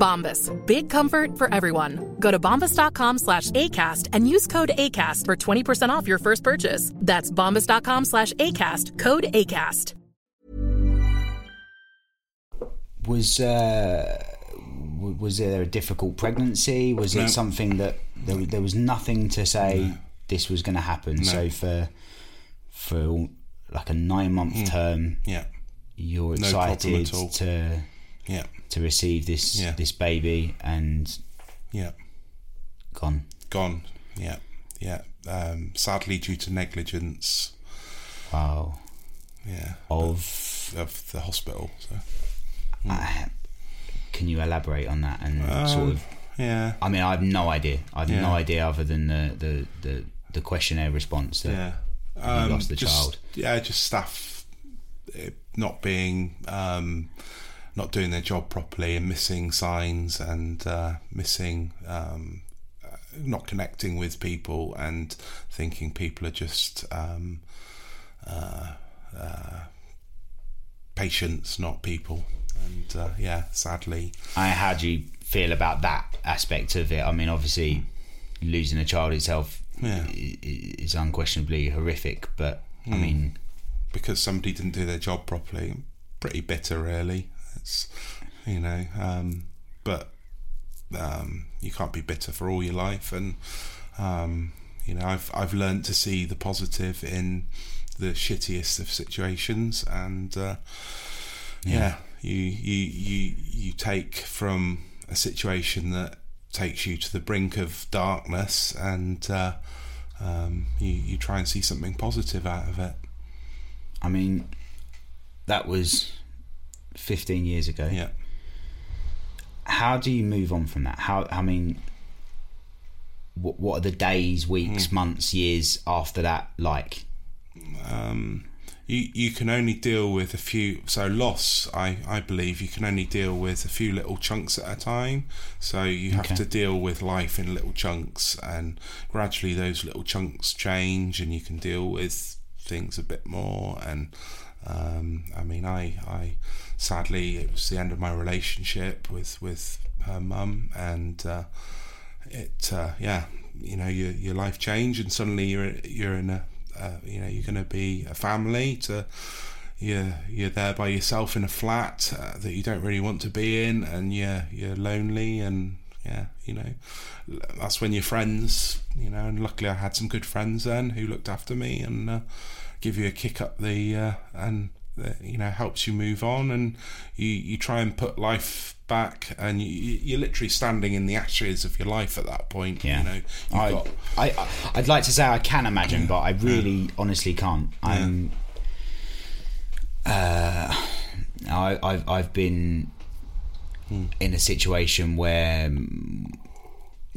Bombas. Big comfort for everyone. Go to bombas.com slash ACAST and use code ACAST for 20% off your first purchase. That's bombas.com slash ACAST. Code ACAST. Was uh, was there a difficult pregnancy? Was No. it something that there, there was nothing to say this was going to happen? So for for like a nine month term, Yeah. you're excited at to Yeah. To receive this Yeah. this baby and Yeah. gone. Gone. Yeah. Yeah. Um, sadly, due to negligence. Wow. Yeah. Of of the hospital. So. I- can you elaborate on that and sort Um, of? Yeah. I mean, I have no idea. I have Yeah. no idea other than the the, the, the questionnaire response that Yeah. you lost the just, child. Yeah, just staff not being, um, not doing their job properly and missing signs and uh, missing, um, uh, not connecting with people and thinking people are just um, uh, uh, patients, not people. And uh, yeah, sadly, I, how do you feel about that aspect of it? I mean, obviously, losing a child itself Yeah. is unquestionably horrific, but I Mm. mean, because somebody didn't do their job properly. Pretty bitter, really. It's you know, um, but um, you can't be bitter for all your life, and um, you know, I've I've learned to see the positive in the shittiest of situations, and uh, yeah, you you you you take from a situation that takes you to the brink of darkness, and uh, um, you you try and see something positive out of it. I mean, that was 15 years ago. Yeah. How do you move on from that? How, I mean, what, what are the days, weeks, Hmm. months, years after that like? um, you you can only deal with a few. So loss, I I believe you can only deal with a few little chunks at a time. So you have Okay. to deal with life in little chunks, and gradually those little chunks change, and you can deal with things a bit more. And um, I mean, I I sadly it was the end of my relationship with with her mum, and uh, it uh, yeah you know your your life changed and suddenly you're you're in a uh, you know you're going to be a family to you're you're there by yourself in a flat uh, that you don't really want to be in and you're you're lonely and yeah you know that's when your friends you know and luckily I had some good friends then who looked after me and uh, give you a kick up the uh, and you know helps you move on and you you try and put life back and you, you- you're literally standing in the ashes of your life at that point Yeah. you know I, got I, I'd like to say I can imagine, but I really honestly can't. I'm. Uh, I, I've I've been in a situation where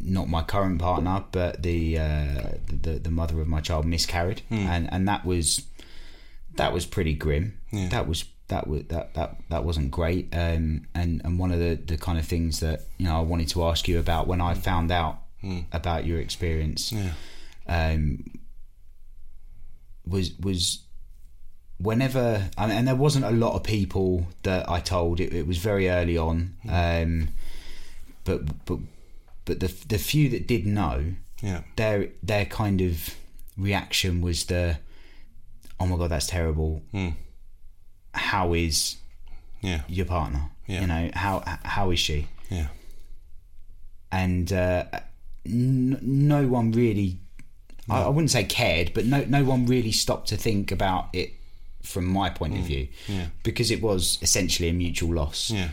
not my current partner, but the uh, the the mother of my child miscarried, and and that was that was pretty grim. Yeah. That was that was that that that wasn't great. Um, and and one of the the kind of things that you know I wanted to ask you about when I found out about your experience, Yeah. um, was was whenever and, and there wasn't a lot of people that I told. It, it was very early on, um, but but but the the few that did know, Yeah. their their kind of reaction was the, oh my god, that's terrible. How is Yeah. your partner? Yeah. You know how how is she? Yeah. And uh, n- no one really. I, I wouldn't say cared, but no, no one really stopped to think about it from my point of view, Mm. yeah. because it was essentially a mutual loss. Yeah.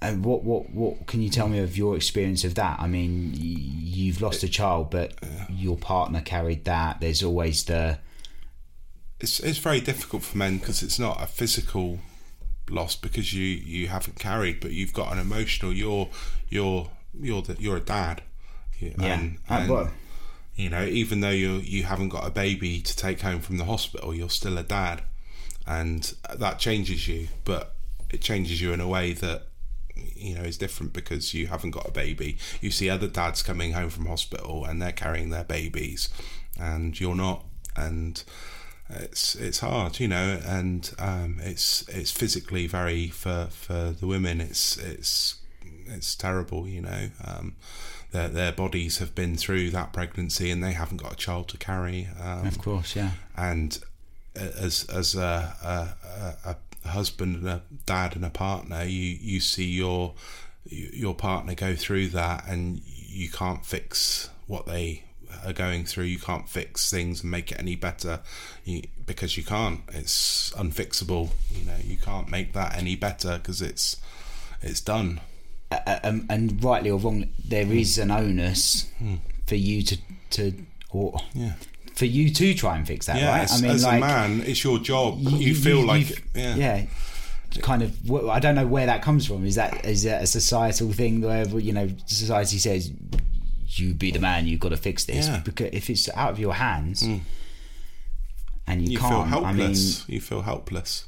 And what, what, what can you tell me of your experience of that? I mean, you've lost a child, but your partner carried that. There's always the it's it's very difficult for men because it's not a physical loss because you you haven't carried, but you've got an emotional. You're you're you're the, you're a dad. Yeah. and, Uh, and, you know, even though you you haven't got a baby to take home from the hospital, you're still a dad, and that changes you. But it changes you in a way that you know is different because you haven't got a baby. You see other dads coming home from hospital and they're carrying their babies, and you're not, and it's it's hard, you know, and um, it's it's physically very for for the women. It's it's it's terrible, you know. Um, their their bodies have been through that pregnancy and they haven't got a child to carry. Um, Of course, yeah. And as as a, a, a, a husband and a dad and a partner, you you see your your partner go through that, and you can't fix what they are going through. You can't fix things and make it any better, you, because you can't. It's unfixable. You know, you can't make that any better because it's it's done. uh, um, and rightly or wrong, there is an onus for you to to or Yeah. For you to try and fix that, yeah, right? as, as a man, it's your job. You, feel like you've- yeah. yeah. Kind of, I don't know where that comes from. Is that is that a societal thing where you know society says you be the man, you've got to fix this? Yeah. Because if it's out of your hands hmm. and you, you can't, feel I mean, helpless. you feel helpless.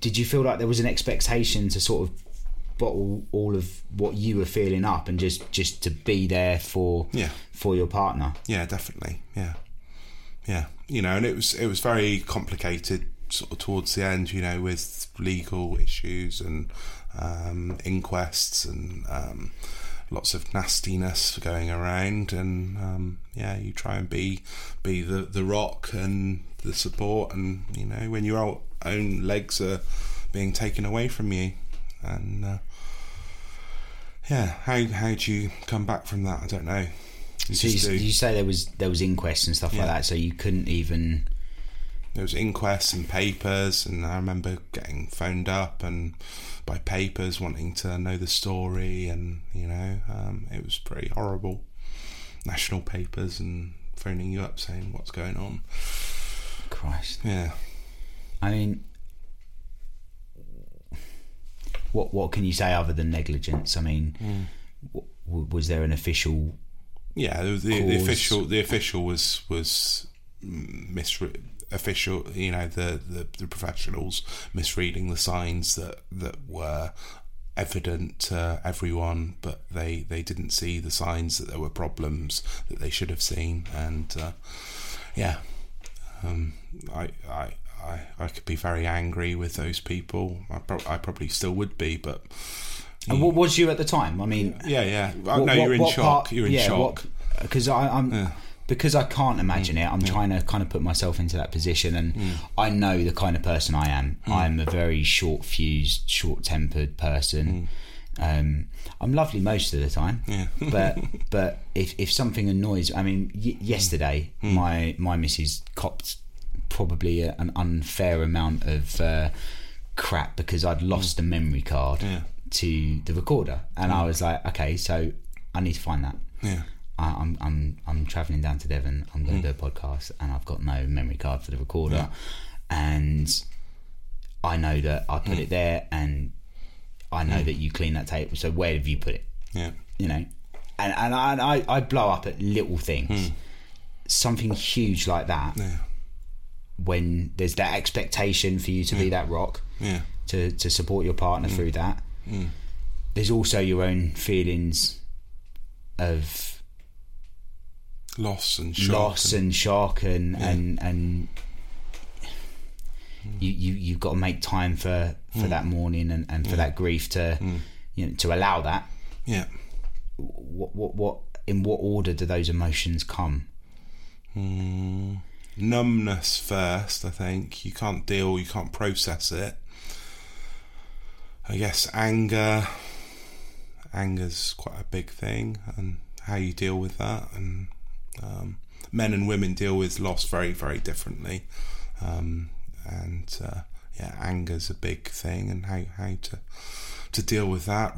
did you feel like there was an expectation to sort of bottle all of what you were feeling up and just just to be there for Yeah. for your partner? Yeah, definitely. Yeah, yeah. You know, and it was it was very complicated sort of towards the end. You know, with legal issues and um, inquests and um, lots of nastiness going around. And um, yeah, you try and be be the the rock and the support. And you know, when your own legs are being taken away from you, and uh, yeah, how how do you come back from that? I don't know. You So you, do. you say there was there was inquests and stuff like that, so you couldn't even. there was inquests and papers and I remember getting phoned up and by papers wanting to know the story and you know um, it was pretty horrible national papers and phoning you up saying what's going on Christ. yeah I mean, what what can you say other than negligence? I mean, w- w- was there an official? yeah the, the, the official the official was was misre- official you know the, the the professionals misreading the signs that that were evident to everyone but they they didn't see the signs that there were problems that they should have seen and uh, yeah um, I, I I I could be very angry with those people I, pro- I probably still would be but And what was you at the time? I mean, yeah yeah I know you're in what shock part- you're in yeah, shock Because I'm because I can't imagine it. I'm trying to kind of put myself into that position, and Mm. I know the kind of person I am. I'm a very short fused, short tempered person. Um, I'm lovely most of the time, Mm. Yeah. but but if if something annoys, I mean, y- yesterday Mm. my my missus copped probably a, an unfair amount of uh, crap because I'd lost mm. a memory card Mm. Yeah. to the recorder, and I mm. was like, okay, so I need to find that. yeah I, I'm I'm I'm traveling down to Devon. I'm going to mm. do a podcast, and I've got no memory card for the recorder, and I know that I put it there, and I know that you clean that tape. So where have you put it? yeah You know, and and I I, I blow up at little things. Something huge like that. Yeah When there's that expectation for you to be that rock, yeah. to to support your partner mm. through that. Mm. There's also your own feelings of loss and shock loss and, shock and and and mm. you you you've got to make time for for that mourning and, and for that grief to you know to allow that. Yeah. What what what in what order do those emotions come numbness first i think. You can't deal you can't process it. I guess anger. Anger's quite a big thing, and how you deal with that, and um, men and women deal with loss very, very differently, um, and uh, yeah, anger's a big thing, and how how to to deal with that.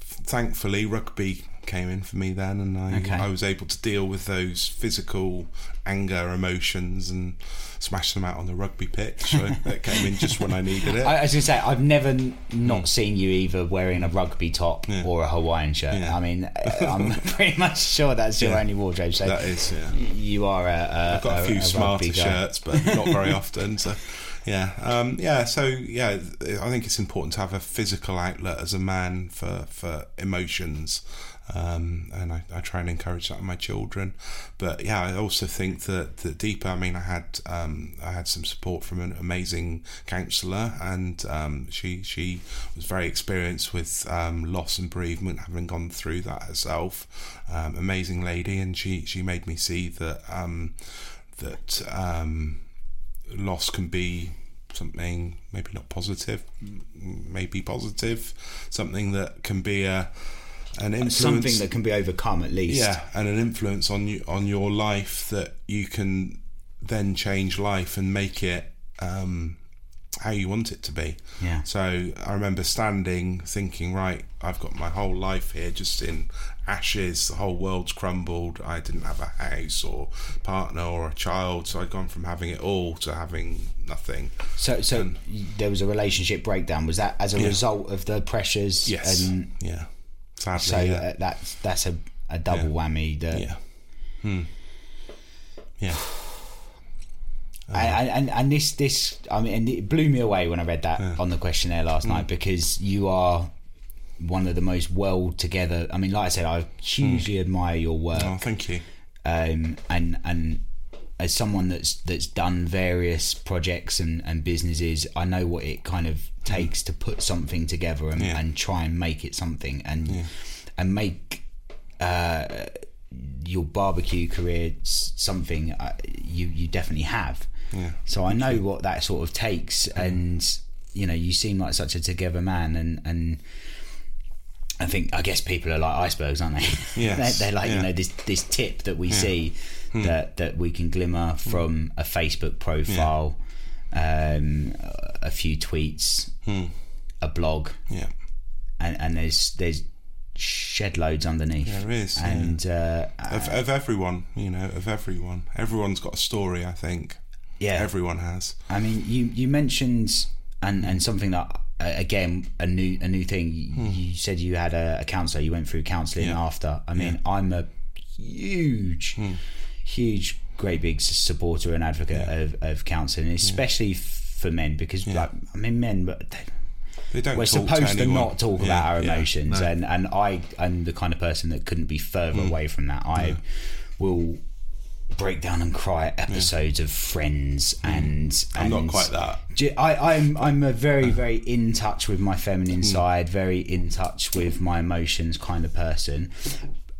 Thankfully, rugby came in for me then, and I Okay. I was able to deal with those physical anger emotions and smash them out on the rugby pitch. So that came in just when I needed it. I, I was going to say, I've never n- not seen you either wearing a rugby top or a Hawaiian shirt. Yeah. I mean, I'm pretty much sure that's your Yeah. only wardrobe. So That is, yeah. you are a, a I've got a, a- few a smarter shirts, but not very often. So, yeah, um, yeah. So, yeah, I think it's important to have a physical outlet as a man for for emotions, um, and I, I try and encourage that in my children. But yeah, I also think that the deeper. I mean, I had um, I had some support from an amazing counsellor, and um, she she was very experienced with um, loss and bereavement, having gone through that herself. Um, amazing lady, and she she made me see that um, that loss can be something maybe not positive, maybe positive, something that can be a an influence, Something that can be overcome at least. yeah, and an influence on you on your life that you can then change life and make it um, how you want it to be. Yeah. So I remember standing, thinking, right, I've got my whole life here just in ashes. The whole world's crumbled. I didn't have a house or partner or a child, so I'd gone from having it all to having nothing. So, so there was a relationship breakdown. Was that as a Yeah. result of the pressures? Yes. And yeah. Sadly, so yeah. uh, that's that's a, a double whammy. That, yeah. Hmm. Yeah. and, and and this this I mean, and it blew me away when I read that on the questionnaire last Mm. night because you are one of the most well together. I mean, like I said, I hugely admire your work. Mm. Oh, thank you. um, and and as someone that's that's done various projects and, and businesses, I know what it kind of takes to put something together and, Yeah. and try and make it something and and make uh, your barbecue career something uh, you you definitely have. Yeah. So I know what that sort of takes, and you know, you seem like such a together man, and and I think I guess people are like icebergs, aren't they? Yes, they're, they're like you know this this tip that we Yeah. see Hmm. that that we can glimmer from a Facebook profile, um, a few tweets, Hmm. a blog, Yeah. and and there's there's shed loads underneath. There is, yeah. uh, Of, of everyone, you know, of everyone. Everyone's got a story, I think. Yeah. Everyone has. I mean, you you mentioned and and something that uh, again a new a new thing. You, you said you had a, a counsellor. You went through counselling Hmm. Yeah. after. I mean, I'm a huge, Hmm. Huge, great big supporter and advocate of, of counselling, especially f for men because like, I mean, men, but they, They don't we're supposed to, to, not talk Yeah, about our yeah, emotions, no. and and I am the kind of person that couldn't be further Hmm. away from that. I will break down and cry at episodes of Friends, and, Hmm. I'm not quite that. I, I'm I'm a very very in touch with my feminine Hmm. side, very in touch with my emotions kind of person,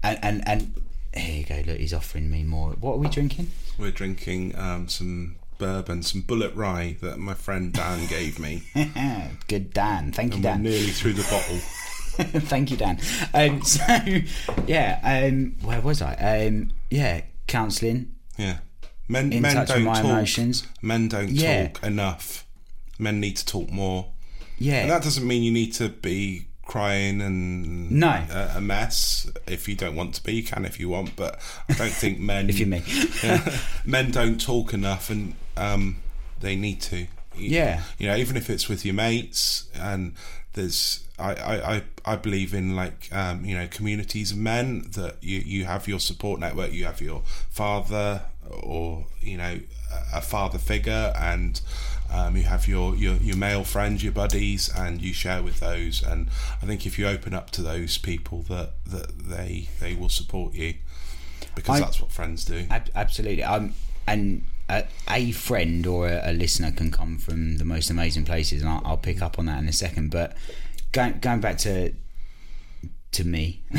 and and and here you go. Look, he's offering me more. What are we drinking? We're drinking um, some bourbon, some Bulleit rye that my friend Dan gave me. Good Dan, thank you and we're Dan. nearly through the bottle. Thank you, Dan. Um, so, yeah, um, where was I? Um, yeah, counselling. Yeah. Men, In men touch don't my talk. emotions. Men don't Yeah. talk enough. Men need to talk more. Yeah. And that doesn't mean you need to be crying and No. a, a mess. If you don't want to be, you can if you want. But I don't think men. If you're me. Yeah. men don't talk enough, and um, they need to. You- Yeah. You know, even if it's with your mates, and there's. I, I, I, I believe in like um, you know communities of men that you, you have your support network you have your father or you know a father figure and um, you have your, your your male friends your buddies and you share with those and I think if you open up to those people that that they they will support you because I- that's what friends do Ab- absolutely. Um, and a, a friend or a, a listener can come from the most amazing places, and I'll, I'll pick up on that in a second. But going going back to to me,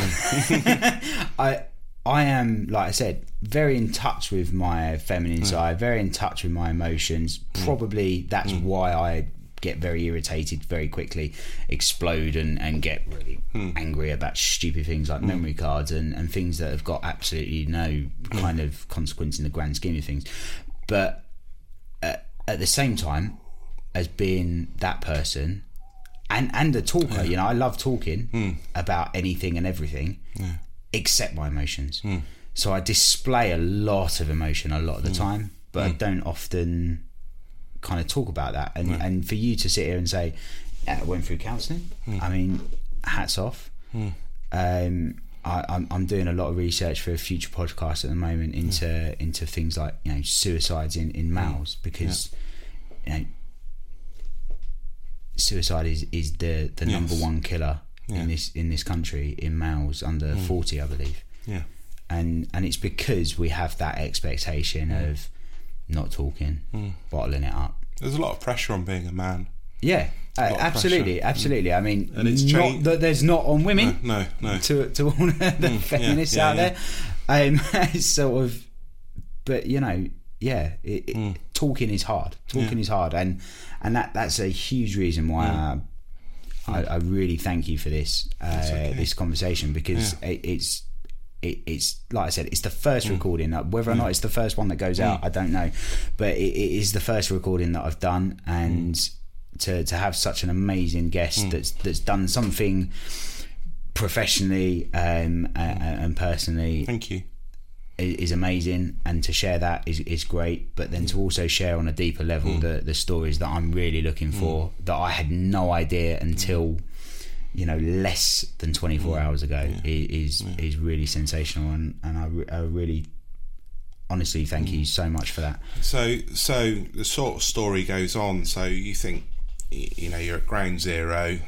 I I am like I said, very in touch with my feminine mm. side, very in touch with my emotions. Mm. Probably that's mm. why I get very irritated very quickly, explode and, and get really angry about stupid things like memory cards and, and things that have got absolutely no kind of consequence in the grand scheme of things. But at, at the same time, as being that person and and a talker, you know, I love talking about anything and everything except my emotions. Hmm. So I display a lot of emotion a lot of the hmm. time, but I hmm. don't often kind of talk about that. And and for you to sit here and say, yeah, I went through counselling. I mean, hats off. Um, I, I'm, I'm doing a lot of research for a future podcast at the moment into into things like you know suicides in, in males because you know suicide is, is the, the number one killer Yeah. in this in this country in males under forty, I believe Yeah. and and it's because we have that expectation of not talking, bottling it up. There's a lot of pressure on being a man. Yeah, uh, lot absolutely, pressure. absolutely. I mean, And it's not that there's not on women. No, no, no. To to all the feminists yeah, out yeah. there, um, it's sort of, but you know, yeah, it, it, Hmm. talking is hard. Talking is hard, and and that that's a huge reason why. I, I, I really thank you for this uh, this conversation because it, it's it, it's like I said, it's the first recording. Uh, Whether or not it's the first one that goes out, I don't know, but it, it is the first recording that I've done, and to to have such an amazing guest that's that's done something professionally um, uh, and personally Thank you. Is amazing and to share that is, is great but then to also share on a deeper level hmm. the, the stories that I'm really looking hmm. for that I had no idea until you know less than 24 hmm. hours ago i- is is really sensational and, and I, re- I really honestly thank you so much for that So, so the sort of story goes on. So you think, you know, you're at ground zero.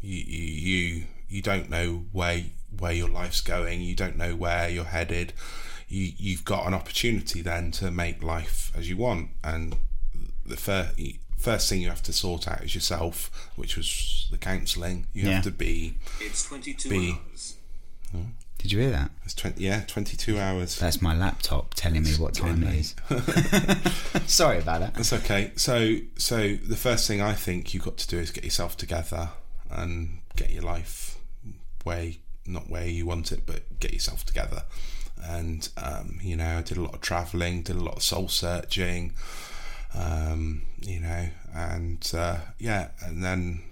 You, you, you, you don't know where where your life's going. You don't know where you're headed. You, you've got an opportunity then to make life as you want. And the first first thing you have to sort out is yourself, which was the counselling. You Yeah. have to be It's 22 be. hours. did you hear that It's 20, yeah, 22 hours. that's my laptop telling me what time it is sorry about that That's okay. So, so the first thing I think you've got to do is get yourself together and get your life where, not where you want it, but get yourself together. And um, you know, I did a lot of traveling, did a lot of soul searching, um, you know, and uh, yeah, and then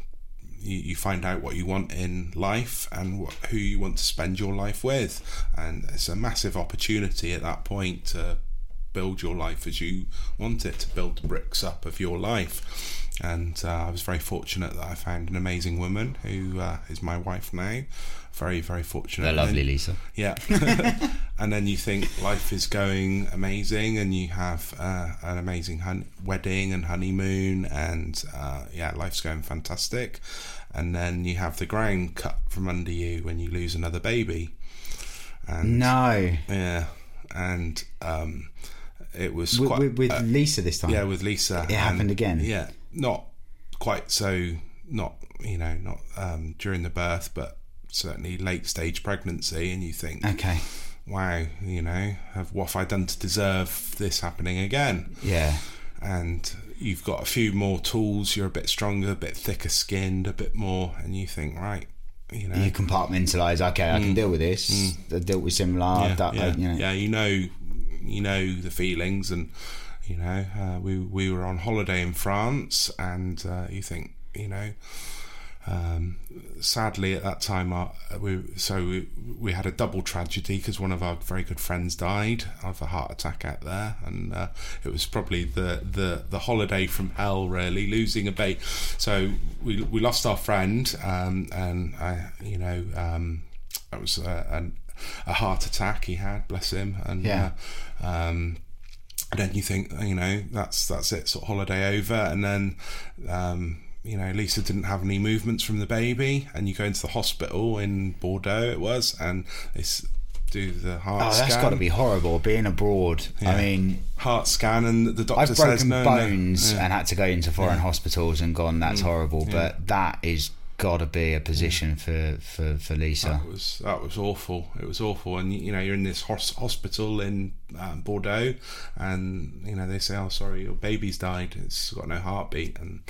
you, you find out what you want in life and what, who you want to spend your life with, and it's a massive opportunity at that point to build your life as you want it, to build the bricks up of your life. And uh, I was very fortunate that I found an amazing woman who uh, is my wife now. Very, very fortunate. the And lovely Lisa yeah. and then you think life is going amazing and you have uh, an amazing hun- wedding and honeymoon and uh, yeah, life's going fantastic. And then you have the ground cut from under you when you lose another baby. And no yeah, and um, it was with, quite with, uh, Lisa this time yeah, with Lisa. It happened again? Yeah, not quite so, not, you know, not um, during the birth, but certainly late stage pregnancy. And you think, okay wow, you know, have, what have I done to deserve this happening again? yeah And you've got a few more tools, you're a bit stronger, a bit thicker skinned, a bit more, and you think, right, you know. you compartmentalize okay I can deal with this I've dealt with similar I've done- yeah, uh, you know. yeah, you know, you know the feelings, and you know, uh, we we were on holiday in France, and uh, you think, you know, um, sadly at that time, our, we so we, we had a double tragedy because one of our very good friends died of a heart attack out there, and uh, it was probably the, the the holiday from hell, really losing a baby. So we we lost our friend, um, and I, you know, um, it was a, an, a heart attack he had, bless him, and Yeah. uh, um, and then you think, you know, that's that's it, sort of holiday over, and then. You know, Lisa didn't have any movements from the baby, and you go into the hospital in Bordeaux, it was, and they s- do the heart oh that's got to be horrible being abroad Yeah. I mean heart scan, and the doctor I've says broken no, no. bones Yeah. and had to go into foreign hospitals and gone that's horrible but that is got to be a position for, for, for Lisa That was that was awful. It was awful, and you know you're in this hos- hospital in um, Bordeaux, and you know they say, "Oh, sorry, your baby's died. It's got no heartbeat," and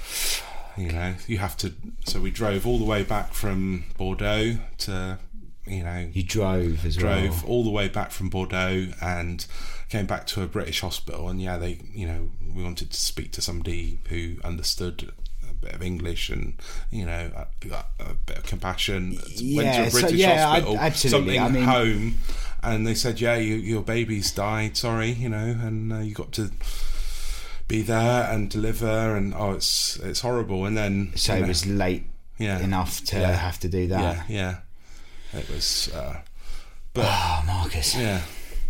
You know, you have to. So we drove all the way back from Bordeaux to, you know, You drove as drove well. all the way back from Bordeaux and came back to a British hospital. And yeah, they, you know, we wanted to speak to somebody who understood a bit of English and you know a, a bit of compassion. Went to Yeah, a so- British yeah, I- hospital, absolutely. something I mean- home, and they said, yeah, you, your baby's died. Sorry, you know, and uh, you got to. Be there and deliver, and oh, it's it's horrible. And then So you it was late yeah, enough to yeah, have to do that. Yeah, yeah. It was, uh, but Oh, Marcus. yeah.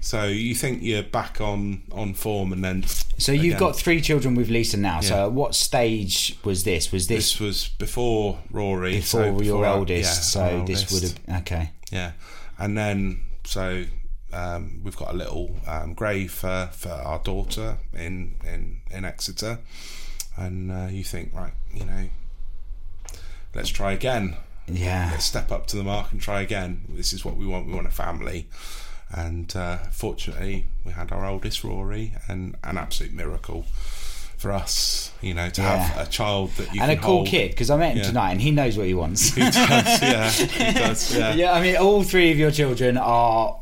So you think you're back on on form, and then So you've again. got three children with Lisa now. So at what stage was this? Was this, this was before Rory, before, so your our- oldest? yeah, so this would have okay. yeah, and then so um, we've got a little um, grave for, for our daughter in in in Exeter, and uh, you think right, you know, let's try again. Yeah. let's step up to the mark and try again. This is what we want. We want a family. And uh, fortunately, we had our oldest Rory, and an absolute miracle for us, you know, to Yeah. have a child that you and a cool hold. kid because I met him Yeah. tonight and he knows what he wants. He does, yeah, he does, yeah. yeah, I mean, all three of your children are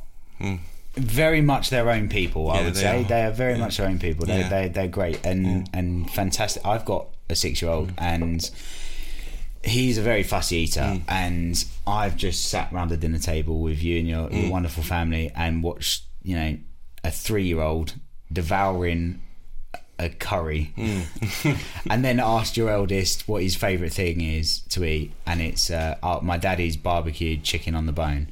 very much their own people. I. Yeah, would they say are. they are very much their own people. They, Yeah. they they're great and and fantastic. I've got a six year old and. He's a very fussy eater, Hmm. and I've just sat round the dinner table with you and your, Hmm. your wonderful family and watched, you know, a three-year-old devouring a curry, Hmm. and then asked your eldest what his favourite thing is to eat, and it's uh, uh, my daddy's barbecued chicken on the bone,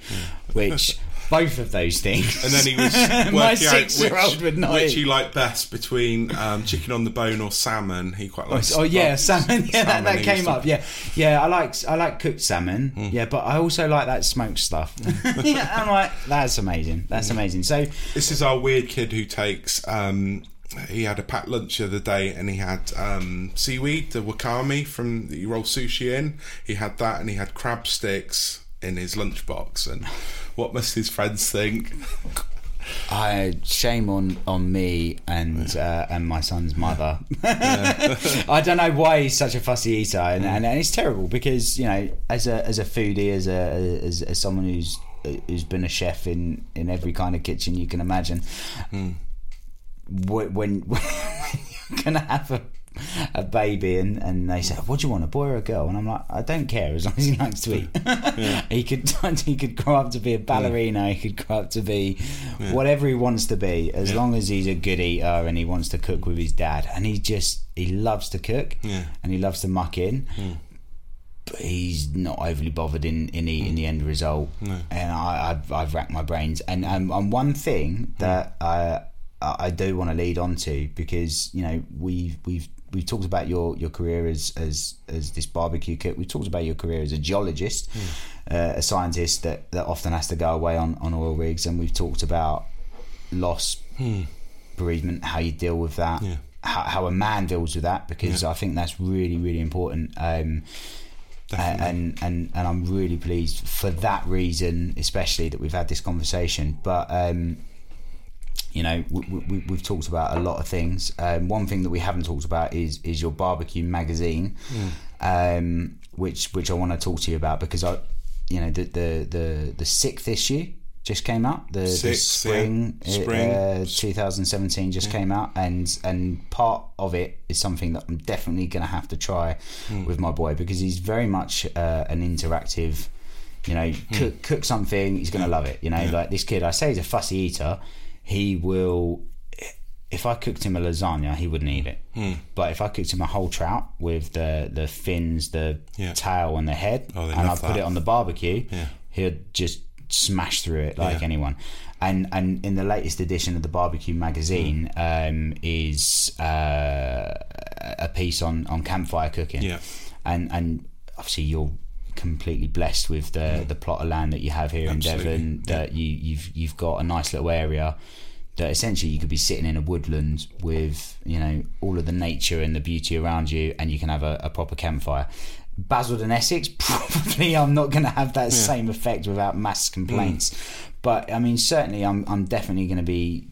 which both of those things. And then he was my working out six-year-old which, would not which eat. he liked best between um, chicken on the bone or salmon. He quite likes. oh yeah, oh, salmon. Yeah, that, salmon that he came to- up. Yeah, yeah. I like I like cooked salmon. Yeah, but I also like that smoked stuff. yeah, I'm like, that's amazing. That's amazing. So This is our weird kid who takes. Um, he had a packed lunch the other day, and he had um, seaweed, the wakame from that you roll sushi in. He had that, and he had crab sticks in his lunchbox. And what must his friends think? I shame on on me and uh, and my son's mother. I don't know why he's such a fussy eater, and, and, and it's terrible because you know, as a as a foodie, as a as, as someone who's who's been a chef in in every kind of kitchen you can imagine, wh- when when you're gonna have a a baby and, and they said, "What do you want, a boy or a girl?" And I'm like, "I don't care as long as he likes to eat." he could he could grow up to be a ballerina. He could grow up to be whatever he wants to be, as long as he's a good eater and he wants to cook with his dad. And he just he loves to cook Yeah. and he loves to muck in. Hmm. But he's not overly bothered in, in eating hmm. the end result, and I, I've, I've racked my brains. And um, and one thing hmm. that I I do want to lead on to because you know we've we've we've talked about your, your career as, as as this barbecue cook. We've talked about your career as a geologist, uh, a scientist that, that often has to go away on, on oil rigs, and we've talked about loss, bereavement, how you deal with that, how, how a man deals with that, because I think that's really really important. Um, and and and I'm really pleased for that reason, especially that we've had this conversation. But um, you know, we, we, we've talked about a lot of things. Um, one thing that we haven't talked about is is your barbecue magazine, um, which which I want to talk to you about because I, you know, the the the, the sixth issue just came out. The, the Sixth, yeah. spring, uh, Spring. Uh, 2017 just came out, and and part of it is something that I'm definitely going to have to try with my boy because he's very much uh, an interactive. You know, cook cook something, he's going to love it. You know, like this kid, I say he's a fussy eater. He will. If I cooked him a lasagna, he wouldn't eat it. Hmm. But if I cooked him a whole trout with the the fins, the Yeah. tail, and the head, Oh, and I put that. it on the barbecue, Yeah. he'd just smash through it like Yeah. anyone. And and in the latest edition of the barbecue magazine Hmm. um, is uh, a piece on on campfire cooking. Yeah. And and obviously you're completely blessed with the the plot of land that you have here. Absolutely, in Devon. That you you've you've got a nice little area. That essentially you could be sitting in a woodland with you know all of the nature and the beauty around you, and you can have a, a proper campfire. Basildon, Essex, probably I'm not going to have that same effect without mass mm. complaints. But I mean, certainly, I'm I'm definitely going to be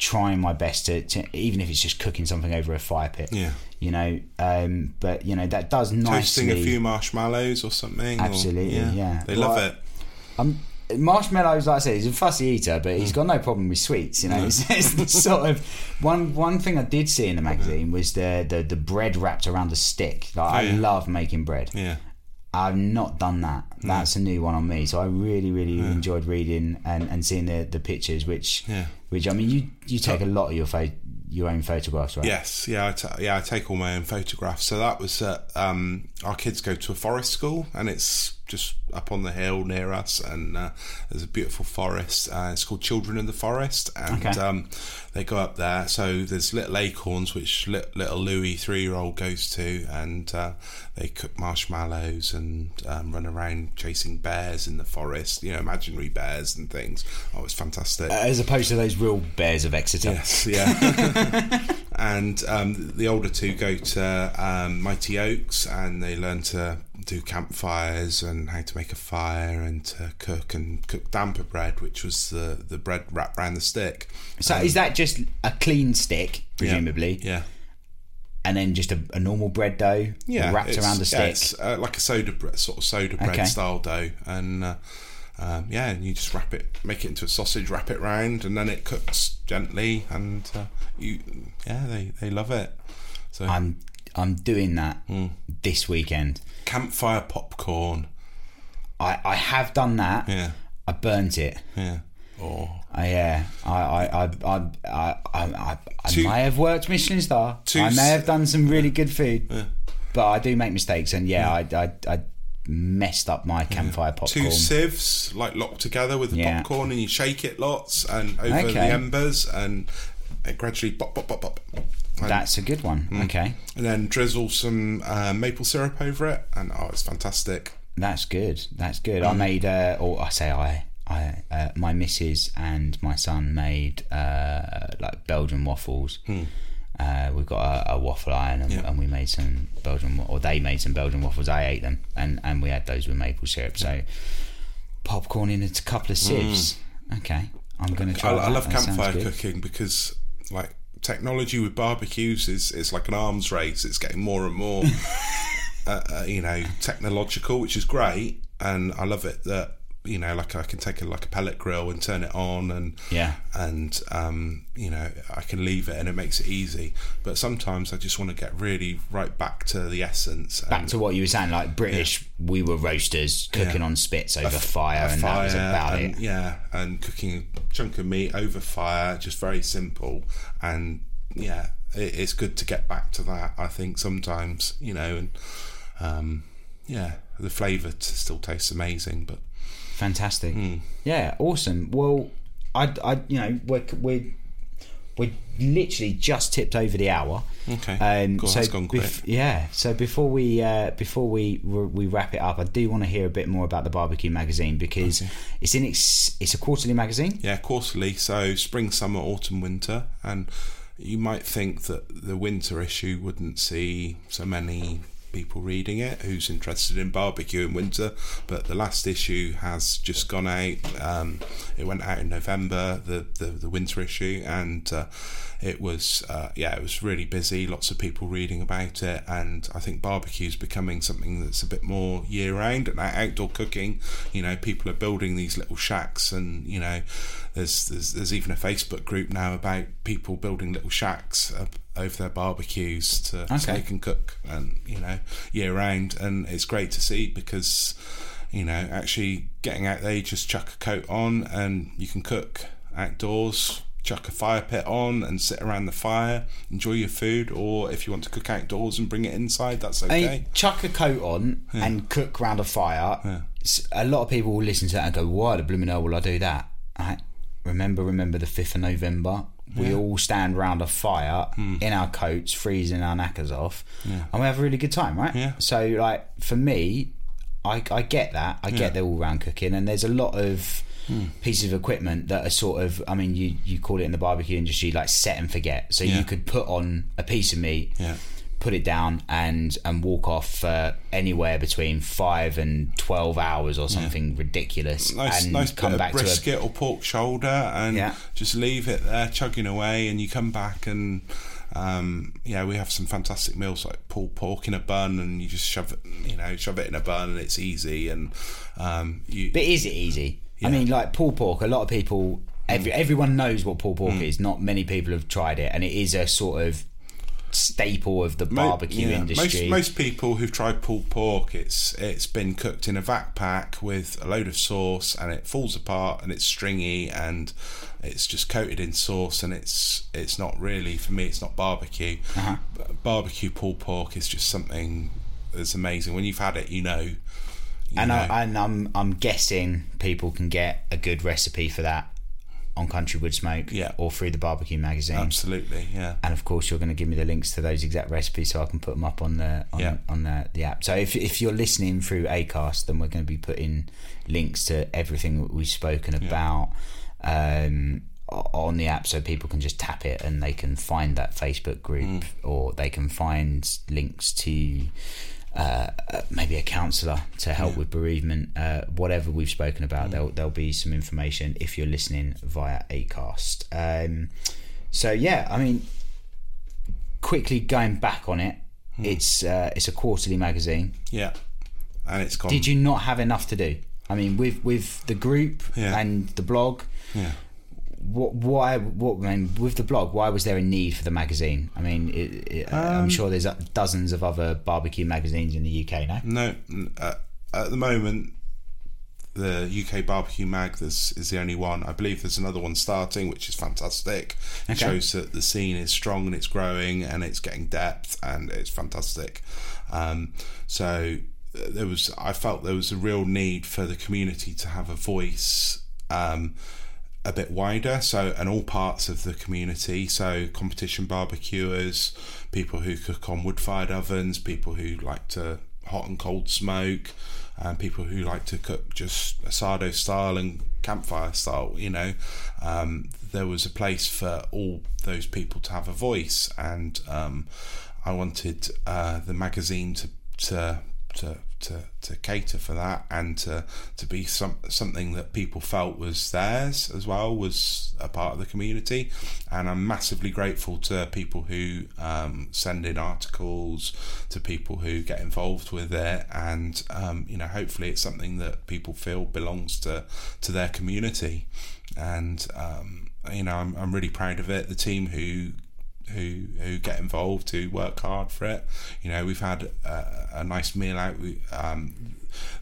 trying my best to, to even if it's just cooking something over a fire pit. Yeah. You know, um, but you know that does nicely. Toasting a few marshmallows or something. or- Absolutely, yeah. They love Well, it. Um, marshmallows, like I said, he's a fussy eater, but Mm. he's got no problem with sweets. You know, it's, it's sort of one one thing I did see in the magazine was the the, the bread wrapped around a stick. Like I Oh, yeah. love making bread. Yeah. I've not done that. That's a new one on me. So I really, really enjoyed reading and, and seeing the, the pictures, which Yeah. which I mean, you you take a lot of your pho- your own photographs, right? Yes, yeah, I yeah, I take all my own photographs. So that was um, our kids go to a forest school, and it's just up on the hill near us, and uh, there's a beautiful forest. Uh, it's called Children in the Forest, and Okay. um, they go up there. So there's little acorns which li- little Louis three year old goes to, and uh, they cook marshmallows and um, run around chasing bears in the forest. You know, imaginary bears and things. Oh, it's fantastic. As opposed to those real bears of Exeter. Yes, yeah. and um, the older two go to um, Mighty Oaks and they learn to do campfires and how to make a fire and to cook and cook damper bread, which was the, the bread wrapped around the stick. So Um, is that just a clean stick, presumably, Yeah. and then just a, a normal bread dough Yeah, wrapped around a yeah, stick? it's, uh, like a soda bread, sort of soda bread Okay. style dough, and uh, um, yeah, and you just wrap it, make it into a sausage, wrap it round, and then it cooks gently, and uh, you, yeah, they they love it. So I'm I'm doing that mm. this weekend. Campfire popcorn. I I have done that. Yeah. I burnt it. Yeah. Oh. Uh, yeah, I, I, I, I, I, I, I may have worked Michelin star. I may have done some really yeah, good food, yeah. but I do make mistakes, and yeah, yeah. I, I, I, messed up my hmm. campfire popcorn. Two sieves like locked together with the popcorn, and you shake it lots and over okay. the embers, and it gradually pop, pop, pop, pop. That's a good one. Mm. Okay, and then drizzle some uh, maple syrup over it, and oh, it's fantastic. that's good. That's good. Mm. I made, uh, or I say I. I, uh, my missus and my son made uh, like Belgian waffles. Uh, we've got a, a waffle iron, and, Hmm. Yeah. and we made some Belgian, or they made some Belgian waffles. I ate them, and, and we had those with maple syrup. So popcorn in a couple of sieves. Okay, I'm going to Hmm. I, try. I love That campfire cooking because like technology with barbecues is it's like an arms race. It's getting more and more, uh, uh, you know, technological, which is great, and I love it that you know, like I can take a like a pellet grill and turn it on, and Yeah. and um, you know, I can leave it and it makes it easy. But sometimes I just want to get really right back to the essence. Back and- to what you were saying, like British, we were roasters cooking Yeah. on spits over f- fire, a and that was about and- it. Yeah, and cooking a chunk of meat over fire, just very simple. And yeah, it, it's good to get back to that. I think sometimes, you know, and um, yeah, the flavour t- still tastes amazing, but Fantastic. Hmm. Yeah, awesome. Well, I, I, you know, we're we're we literally just tipped over the hour. Okay. Um, Cool, so gone quick. bef- yeah. So before we uh, before we we wrap it up, I do want to hear a bit more about the barbecue magazine because it's in its it's a quarterly magazine. Yeah, quarterly. So spring, summer, autumn, winter, and you might think that the winter issue wouldn't see so many people reading it who's interested in barbecue in winter, but the last issue has just gone out. Um, it went out in November, the the, the winter issue, and uh, it was uh, yeah, it was really busy. Lots of people reading about it, and I think barbecue is becoming something that's a bit more year round and outdoor cooking. You know, people are building these little shacks, and you know, there's there's, there's even a Facebook group now about people building little shacks over their barbecues to so Okay. they can cook and you know year round, and it's great to see because you know actually getting out there, you just chuck a coat on and you can cook outdoors. Chuck a fire pit on and sit around the fire, enjoy your food, or if you want to cook outdoors and bring it inside, that's I okay. mean, chuck a coat on and cook round a fire. A lot of people will listen to that and go, "Why the blooming hell will I do that?" I remember, remember the fifth of November. We Yeah. all stand round a fire Hmm. in our coats, freezing our knackers off, and we have a really good time, right? Yeah. So, like for me, I, I get that. I Yeah. get the all round cooking, and there's a lot of Hmm. pieces of equipment that are sort of. I mean, you you call it in the barbecue industry like set and forget. So Yeah. you could put on a piece of meat Yeah. put it down and and walk off for anywhere between five and twelve hours or something ridiculous, Nice, and nice come back of to a brisket or pork shoulder, and Yeah. just leave it there chugging away, and you come back and. Um, yeah, we have some fantastic meals like pulled pork in a bun, and you just shove it, you know, shove it in a bun, and it's easy. And um, you, But is it easy? Yeah. I mean, like pulled pork. A lot of people, every, everyone knows what pulled pork Mm. is. Not many people have tried it, and it is a sort of staple of the Mo- barbecue yeah, industry. Most, most people who've tried pulled pork, it's it's been cooked in a vac pack with a load of sauce, and it falls apart, and it's stringy, and it's just coated in sauce, and it's it's not really for me. It's not barbecue. Uh-huh. Barbecue pulled pork is just something that's amazing. When you've had it, you know. You and, know. I, and I'm I'm guessing people can get a good recipe for that on Country Wood Smoke, Yeah. or through the Barbecue magazine. Absolutely, yeah. And of course, you're going to give me the links to those exact recipes so I can put them up on the on, Yeah. on the, the app. So if if you're listening through Acast, then we're going to be putting links to everything we've spoken about. Um, on the app so people can just tap it and they can find that Facebook group or they can find links to uh, uh, maybe a counsellor to help with bereavement uh, whatever we've spoken about there'll, there'll be some information if you're listening via Acast um, so yeah I mean quickly going back on it it's uh, it's a quarterly magazine Yeah, and it's gone. did you not have enough to do I mean with with the group Yeah. and the blog Yeah. What why what I mean with the blog why was there a need for the magazine i mean it, it, i'm Um, sure there's dozens of other barbecue magazines in the uk now No, uh, at the moment, the UK Barbecue Mag this is the only one. I believe there's another one starting, which is fantastic. It Okay. shows that the scene is strong and it's growing and it's getting depth and it's fantastic. Um, so uh, there was, I felt there was a real need for the community to have a voice. Um, a bit wider, so and all parts of the community. So competition barbecuers, people who cook on wood-fired ovens, people who like to hot and cold smoke, and people who like to cook just asado style and campfire style. You know, um, there was a place for all those people to have a voice, and um, I wanted uh, the magazine to to to to, to cater for that and to, to be some, something that people felt was theirs as well was a part of the community. And I'm massively grateful to people who um, send in articles to people who get involved with it. And um, you know hopefully it's something that people feel belongs to to their community. And um, you know I'm, I'm really proud of it. The team who who who get involved, who work hard for it. You know, we've had a, a nice meal out. We um,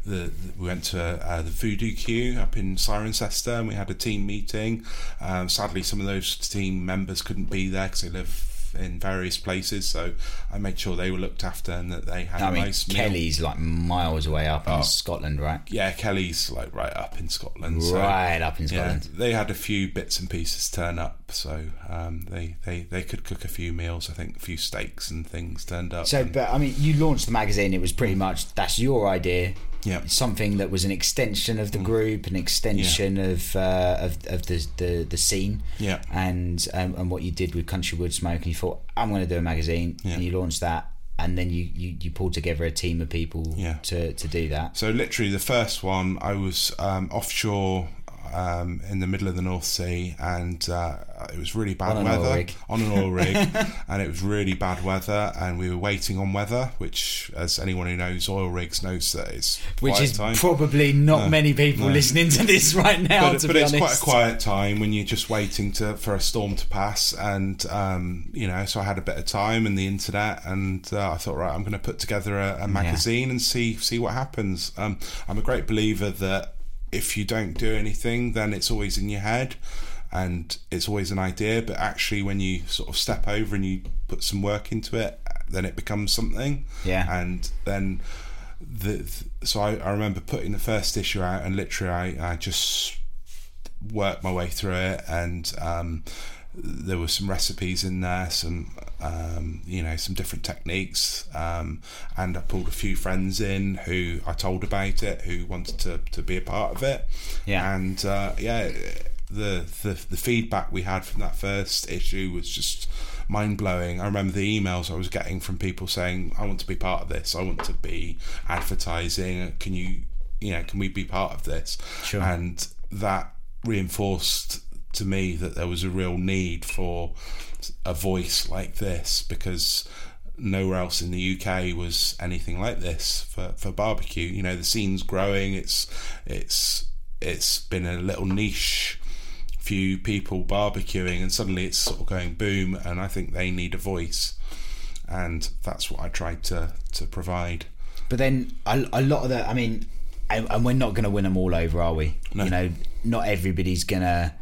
the, the we went to uh, the Voodoo Q up in Cirencester, and we had a team meeting. Um, sadly, some of those team members couldn't be there because they live in various places. So I made sure they were looked after and that they had i a mean nice meal. kelly's like miles away up Oh. in scotland right Yeah, Kelly's like right up in Scotland. so- Right up in yeah, Scotland. they had a few bits and pieces turn up, so um, they, they they could cook a few meals. I think a few steaks and things turned up. so but i mean you launched the magazine it was pretty much that's your idea Yeah. something that was an extension of the group an extension of, uh, of of the, the the scene Yeah. and um, and what you did with country wood smoke and you thought i'm going to do a magazine Yeah. and you launched that and then you, you, you pulled together a team of people Yeah. to, to do that So literally, the first one, I was um, offshore um, in the middle of the North Sea, and uh, it was really bad On weather. on an oil rig, and it was really bad weather, and we were waiting on weather, which, as anyone who knows oil rigs knows that it's which is time. probably not No, many people no. listening to this right now but, but it's honest quite a quiet time when you're just waiting to for a storm to pass and um, you know so I had a bit of time and the internet and uh, I thought right I'm going to put together a, a magazine and see see what happens. Um, I'm a great believer that if you don't do anything then it's always in your head and it's always an idea but actually when you sort of step over and you put some work into it then it becomes something Yeah. and then the, so I, I remember putting the first issue out and literally I, I just worked my way through it and um, there were some recipes in there some um, you know some different techniques um, and I pulled a few friends in who I told about it who wanted to, to be a part of it Yeah. and uh, yeah the, the the feedback we had from that first issue was just mind blowing. I remember the emails I was getting from people saying, "I want to be part of this. I want to be advertising. Can you, you know, can we be part of this?" Sure. And that reinforced to me that there was a real need for a voice like this because nowhere else in the UK was anything like this for, for barbecue. You know, the scene's growing. It's it's it's been a little niche few people barbecuing and suddenly it's sort of going boom and I think they need a voice and that's what I tried to to provide. But then a, a lot of the, I mean, and, and we're not going to win them all over, are we? No. You know, not everybody's going to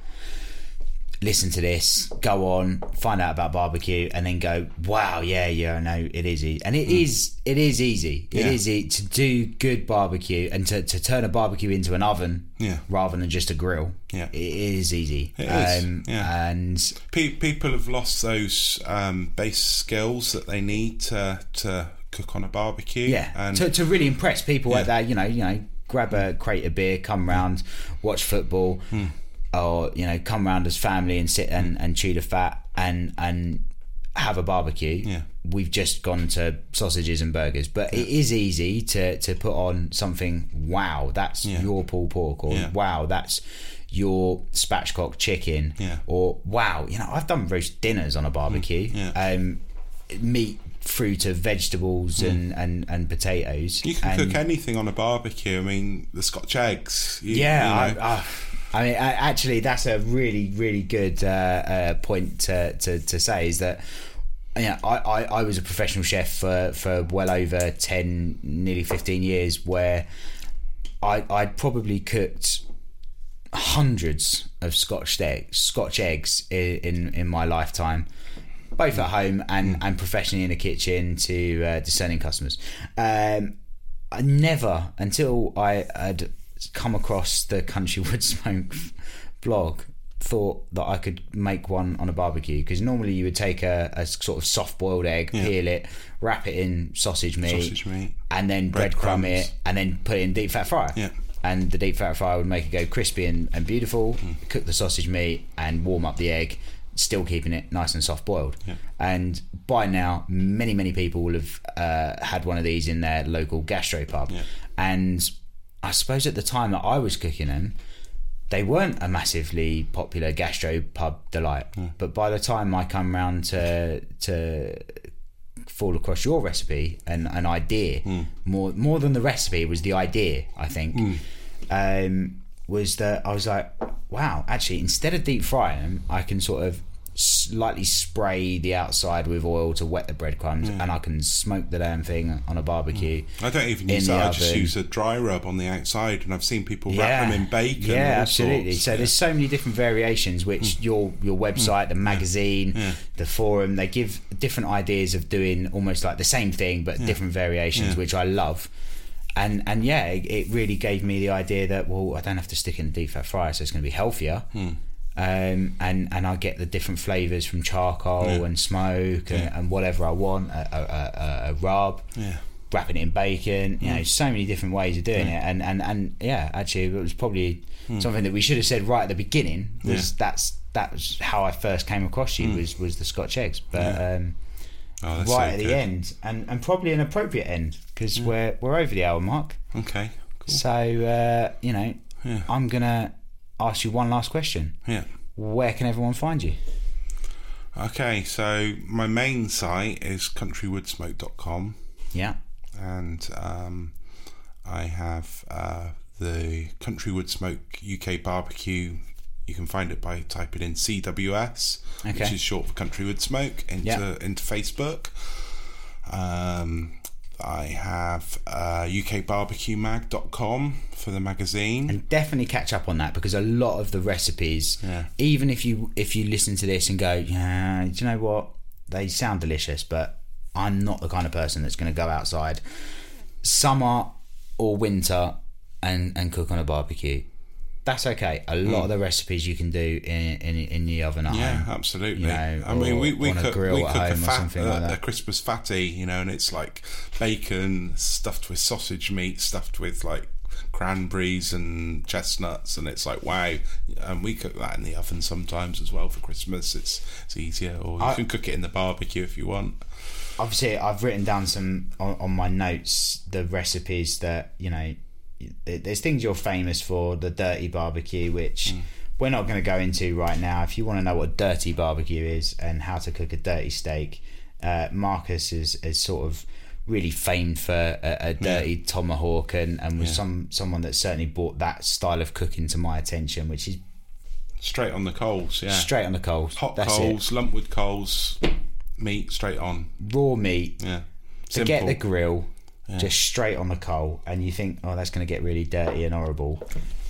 listen to this, go on, find out about barbecue, and then go, "Wow, yeah, yeah, I know it is easy." And it is, it is easy. It Mm. Yeah. is e- to do good barbecue and to, to turn a barbecue into an oven, Yeah. rather than just a grill. Yeah. it is easy. It is, Um, yeah. and Pe- people have lost those um, base skills that they need to to cook on a barbecue. Yeah, and to, to really impress people Yeah. like that, you know, you know, grab a crate of beer, come round, watch football, Hmm. Or you know, come round as family and sit and, and chew the fat and and have a barbecue. Yeah. We've just gone to sausages and burgers, but it is easy to to put on something. Wow, that's Yeah. your pulled pork, or Yeah. wow, that's your spatchcock chicken, Yeah. or wow, you know, I've done roast dinners on a barbecue. Yeah. Um, meat through to vegetables and, and, and potatoes. You can and, cook anything on a barbecue. I mean, the Scotch eggs. You, Yeah, you know. I, I, I mean, I, actually, that's a really, really good uh, uh, point to, to, to say is that. Yeah, I, I, I was a professional chef for, for well over 10, nearly 15 years, where I, I'd probably cooked hundreds of Scotch eggs, Scotch eggs in, in, in my lifetime, both at home and, and professionally in the kitchen to uh, discerning customers. Um, I never, until I had come across the Country Wood Smoke blog, thought that I could make one on a barbecue because normally you would take a, a sort of soft boiled egg, peel it, wrap it in sausage meat, Sausage meat. and then breadcrumb Breadcrumbs. it, and then put it in deep fat fryer. Yeah. And the deep fat fryer would make it go crispy and, and beautiful. Mm. Cook the sausage meat and warm up the egg, still keeping it nice and soft boiled. Yeah. And by now, many many people will have uh, had one of these in their local gastropub. Yeah. And I suppose at the time that I was cooking them, they weren't a massively popular gastropub delight. But by the time I come round to to fall across your recipe and an idea more more than the recipe was the idea I think um, was that I was like wow actually instead of deep frying them I can sort of slightly spray the outside with oil to wet the breadcrumbs mm. and I can smoke the damn thing on a barbecue mm. I don't even use that. I just use a dry rub on the outside, and I've seen people wrap them in bacon. Yeah, absolutely. sorts. So Yeah. there's so many different variations which mm. your your website, the magazine, the forum, they give different ideas of doing almost like the same thing but different variations, which I love. And and yeah, it, it really gave me the idea that well, I don't have to stick in a deep fat fryer, so it's going to be healthier. Hmm. Um, and and I get the different flavors from charcoal Yeah. and smoke and, and whatever I want, a, a, a, a rub Yeah. wrapping it in bacon. You know, so many different ways of doing it, and and and yeah, actually, it was probably something that we should have said right at the beginning. Was Yeah. that's that was how I first came across you was was the Scotch eggs, but um, Oh, right so at the end, and and probably an appropriate end because we're we're over the hour mark. Okay. Cool. So uh, you know, Yeah. I'm gonna ask you one last question. Yeah. Where can everyone find you? Okay, so my main site is countrywoodsmoke.com Yeah, and um, I have uh, the Country Wood Smoke UK barbecue. You can find it by typing in CWS, which is short for Country Wood Smoke, into Yeah. into Facebook. Um, I have uh, UKBarbecueMag.com for the magazine. and definitely catch up on that because a lot of the recipes Yeah. even if you if you listen to this and go yeah do you know what they sound delicious but i'm not the kind of person that's going to go outside summer or winter and and cook on a barbecue that's okay a lot of the recipes you can do in in, in the oven at Hmm. Yeah, home absolutely. you know, I mean, we, we cook, we cook a, fat, uh, like a. Christmas fatty, you know, and it's like bacon stuffed with sausage meat, stuffed with like cranberries and chestnuts, and it's like wow. And we cook that in the oven sometimes as well for Christmas. It's it's easier, or you I- can cook it in the barbecue if you want. obviously I've written down some on, on my notes the recipes that you know there's things you're famous for the dirty barbecue which we're not going to go into right now if you want to know what a dirty barbecue is and how to cook a dirty steak uh, Marcus is, is sort of really famed for a, a dirty tomahawk and, and was Yeah. some someone that certainly brought that style of cooking to my attention which is Straight on the coals, yeah. straight on the coals Hot That's coals, lumpwood coals, meat straight on. raw meat Yeah. Forget Simple. the grill, just straight on the coal, and you think, oh, that's going to get really dirty and horrible.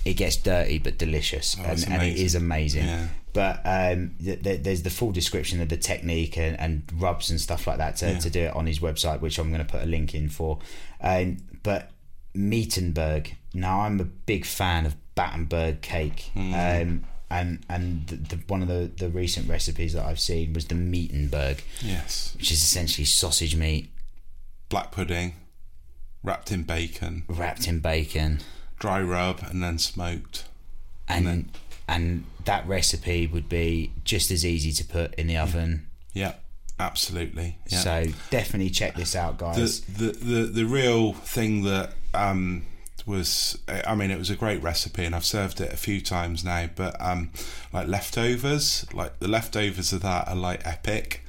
It gets dirty but delicious, and, Oh, it's and it amazing. Yeah. But um, th- th- there's the full description of the technique and, and rubs and stuff like that to, Yeah. to do it on his website, which I'm going to put a link in for. Um, but Meatenberg, now I'm a big fan of Battenberg cake. Hmm. Um, and and the, the, one of the, the recent recipes that I've seen was the Meatenberg, Yes. which is essentially sausage meat Black pudding, wrapped in bacon, wrapped in bacon. dry rub, and then smoked. and and, that recipe would be just as easy to put in the oven. Yeah, absolutely. Yeah. So definitely check this out, guys. the, the the the real thing that um was I mean it was a great recipe and I've served it a few times now but um like leftovers like the leftovers of that are like epic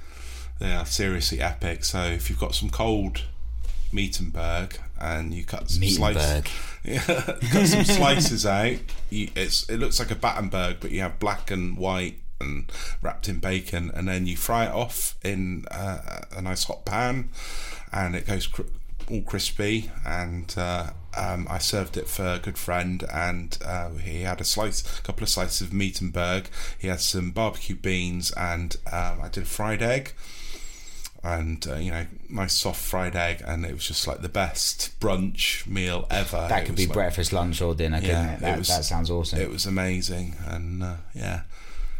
they are seriously epic so if you've got some cold meat and you cut some slices. Yeah, you cut some slices out. You, it's it looks like a Battenberg but you have black and white and wrapped in bacon and then you fry it off in uh, a nice hot pan and it goes cr- all crispy and uh, um, I served it for a good friend and uh, he had a slice a couple of slices of meat and Meatenberg. He had some barbecue beans and um, I did a fried egg and uh, you know nice soft fried egg and it was just like the best brunch meal ever that could be like- breakfast, lunch, or dinner, couldn't Yeah, it? That, it was- that sounds awesome. it was amazing and uh, yeah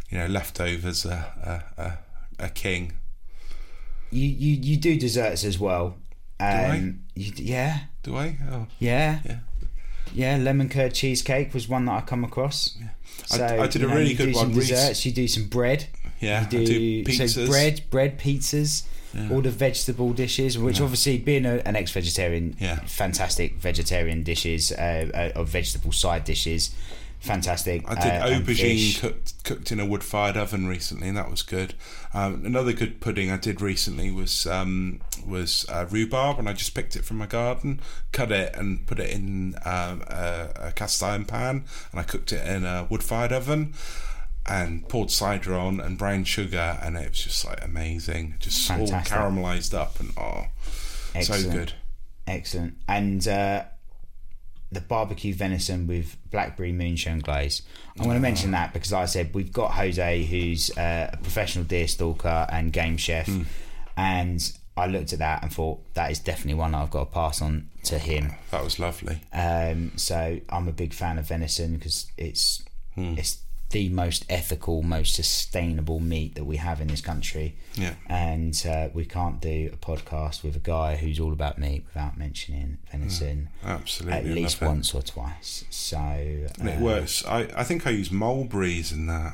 you know leftovers are, a, are, are king you, you you do desserts as well. Um, I? You, yeah, do I oh yeah, Yeah. yeah. Lemon curd cheesecake was one that I come across. I- So I did you a know, really you good do one Some desserts. You do some bread. Yeah, you I do, do so bread, bread pizzas. All the vegetable dishes, which obviously being a, an ex-vegetarian, Yeah. fantastic vegetarian dishes, uh, uh, of vegetable side dishes, fantastic. I did uh, aubergine cooked cooked in a wood fired oven recently, and that was good. Um, another good pudding I did recently was um, was uh, rhubarb, and I just picked it from my garden, cut it, and put it in um, a, a cast iron pan, and I cooked it in a wood fired oven. And poured cider on and brown sugar, and it was just like amazing. Just Fantastic. all caramelized up, and oh, so good. Excellent. And uh, the barbecue venison with blackberry moonshine glaze. I'm going to mention that because, like I said, we've got Jose, who's uh, a professional deer stalker and game chef, Hmm. and I looked at that and thought that is definitely one I've got to pass on to him. That was lovely. Um, so I'm a big fan of venison because it's Hmm. it's the most ethical, most sustainable meat that we have in this country. Yeah. And uh, we can't do a podcast with a guy who's all about meat without mentioning venison Absolutely, at least it. once or twice. So And it uh, works. I, I think I used mulberries in that.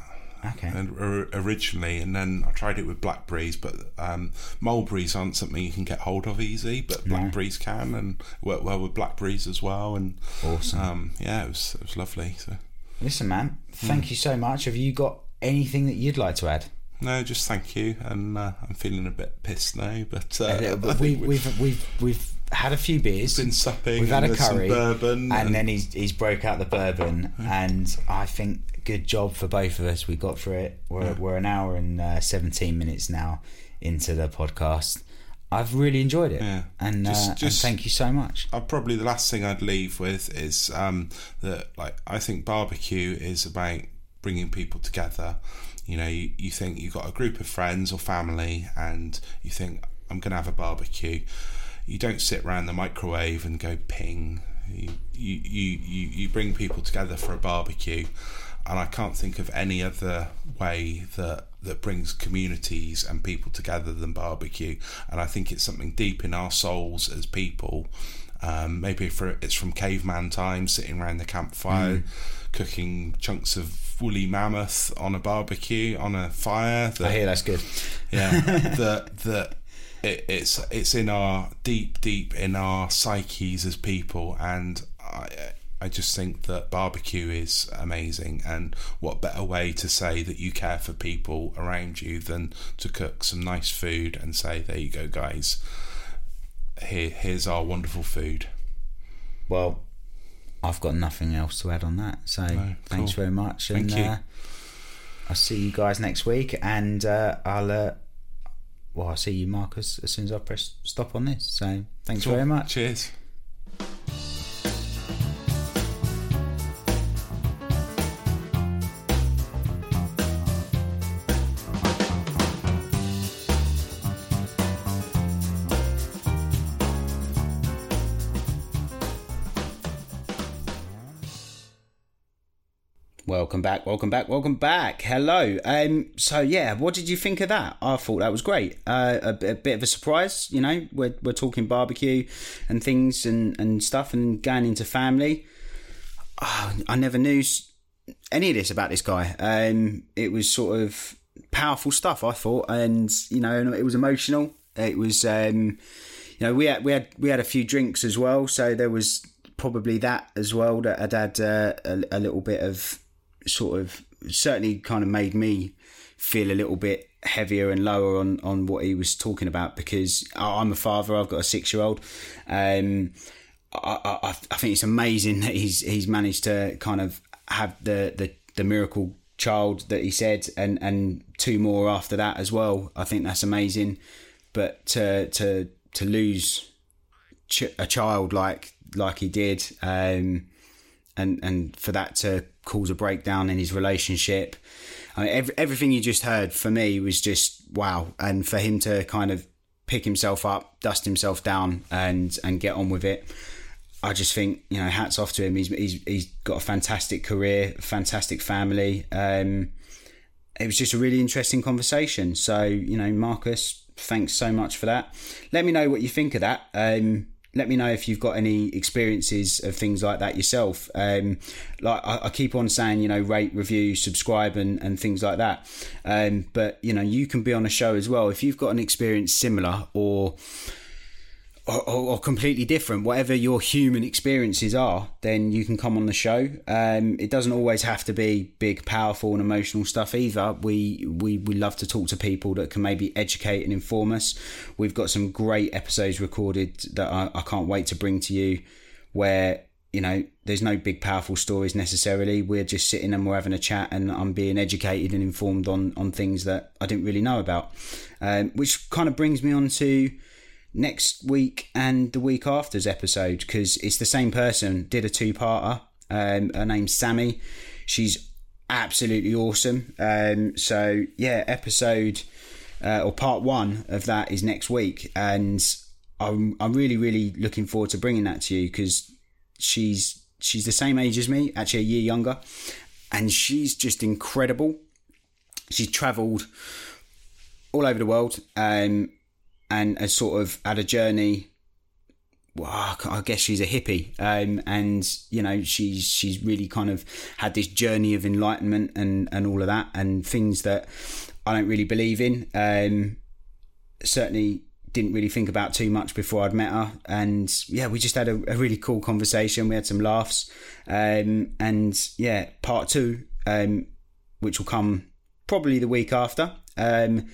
Okay. And, or, originally, and then I tried it with blackberries, but um, mulberries aren't something you can get hold of easy, but No. blackberries can, and work well with blackberries as well. And Awesome. um, yeah, it was it was lovely. So Listen, man, thank you so much. Have you got anything that you'd like to add? no, just thank you, and uh, I'm feeling a bit pissed now, but uh, bit. We, we- we've we've we've had a few beers. been supping. We've had and a curry, bourbon, and, then he's he's broke out the bourbon, and I think good job for both of us. We got through it. We're we're an hour and uh, seventeen minutes now into the podcast. I've really enjoyed it, Yeah. and, Just- uh, and thank you so much. Uh, probably the last thing I'd leave with is um, that like I think barbecue is about bringing people together. You know, you, you think you've got a group of friends or family, and you think I'm going to have a barbecue. You don't sit around the microwave and go ping. You you, you, you you bring people together for a barbecue, and I can't think of any other way that that brings communities and people together than barbecue. And I think it's something deep in our souls as people Um, maybe for it's from caveman time, sitting around the campfire, Mm. cooking chunks of woolly mammoth on a barbecue on a fire. I hear that's good. Yeah, that that it, it's it's in our deep deep in our psyches as people, and I I just think that barbecue is amazing, and what better way to say that you care for people around you than to cook some nice food and say, there you go, guys. Here here's our wonderful food. Well, I've got nothing else to add on that. So thanks cool. very much. Thank and you. Uh, I'll see you guys next week, and uh, I'll. Uh, well, I'll see you, Marcus, as soon as I press stop on this. So thanks Cool. very much. Cheers. Welcome back, welcome back, welcome back. Hello. Um, so yeah, what did you think of that? I thought that was great. Uh, a, a bit of a surprise, you know. We're we're talking barbecue and things and and stuff, and going into family. Oh, I never knew any of this about this guy. Um, it was sort of powerful stuff. I thought, and you know, it was emotional. It was, um, you know, we had we had we had a few drinks as well, so there was probably that as well that had had uh, a, a little bit of sort of certainly kind of made me feel a little bit heavier and lower on on what he was talking about because I'm a father. I've got a six year old. Um, I, I, I think it's amazing that he's he's managed to kind of have the the, the miracle child that he said and and two more after that as well. I think that's amazing. But to to to lose ch- a child like like he did, um, and and for that to cause a breakdown in his relationship. I mean, every, everything you just heard for me was just wow, and for him to kind of pick himself up, dust himself down, and and get on with it. I just think you know, hats off to him. He's he's he's got a fantastic career, fantastic family. Um, it was just a really interesting conversation. So you know, Marcus, thanks so much for that. Let me know what you think of that. Um, let me know if you've got any experiences of things like that yourself. Um, like I, I keep on saying, you know, rate, review, subscribe, and, and things like that. Um, but you know, you can be on a show as well if you've got an experience similar or or, or, or completely different, whatever your human experiences are, then you can come on the show. Um, it doesn't always have to be big, powerful, and emotional stuff either. We we we love to talk to people that can maybe educate and inform us. We've got some great episodes recorded that I, I can't wait to bring to you, where you know there's no big, powerful stories necessarily. We're just sitting and we're having a chat, and I'm being educated and informed on on things that I didn't really know about, um, which kind of brings me on to next week and the week after's episode because it's the same person did a two-parter. Um her name's sammy. She's absolutely awesome. Um so yeah episode uh, or part one of that is next week and i'm i'm really really looking forward to bringing that to you because she's she's the same age as me actually a year younger and she's just incredible. She's traveled all over the world um and has sort of had a journey. Well, I guess she's a hippie, um, and you know she's she's really kind of had this journey of enlightenment and and all of that, and things that I don't really believe in. Um, certainly didn't really think about too much before I'd met her, and yeah, we just had a, a really cool conversation. We had some laughs, um, and yeah, part two, um, which will come probably the week after, um,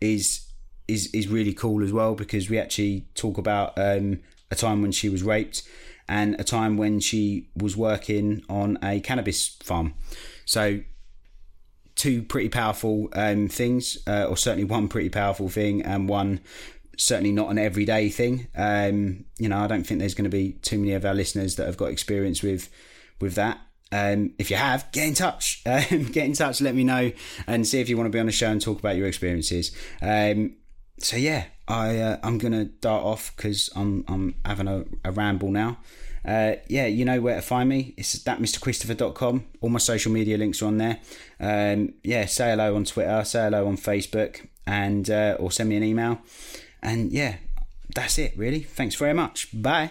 is is is really cool as well because we actually talk about um, a time when she was raped and a time when she was working on a cannabis farm. So two pretty powerful um, things, uh, or certainly one pretty powerful thing, and one certainly not an everyday thing. Um, you know, I don't think there's going to be too many of our listeners that have got experience with with that. Um, if you have, get in touch. Um, get in touch. Let me know and see if you want to be on the show and talk about your experiences. Um, so yeah, I uh, I'm gonna dart off because I'm I'm having a, a ramble now. Uh, yeah, you know where to find me. It's thatmrchristopher.com. All my social media links are on there. Um, yeah, say hello on Twitter, say hello on Facebook, and uh, or send me an email. And yeah, that's it really. Thanks very much. Bye.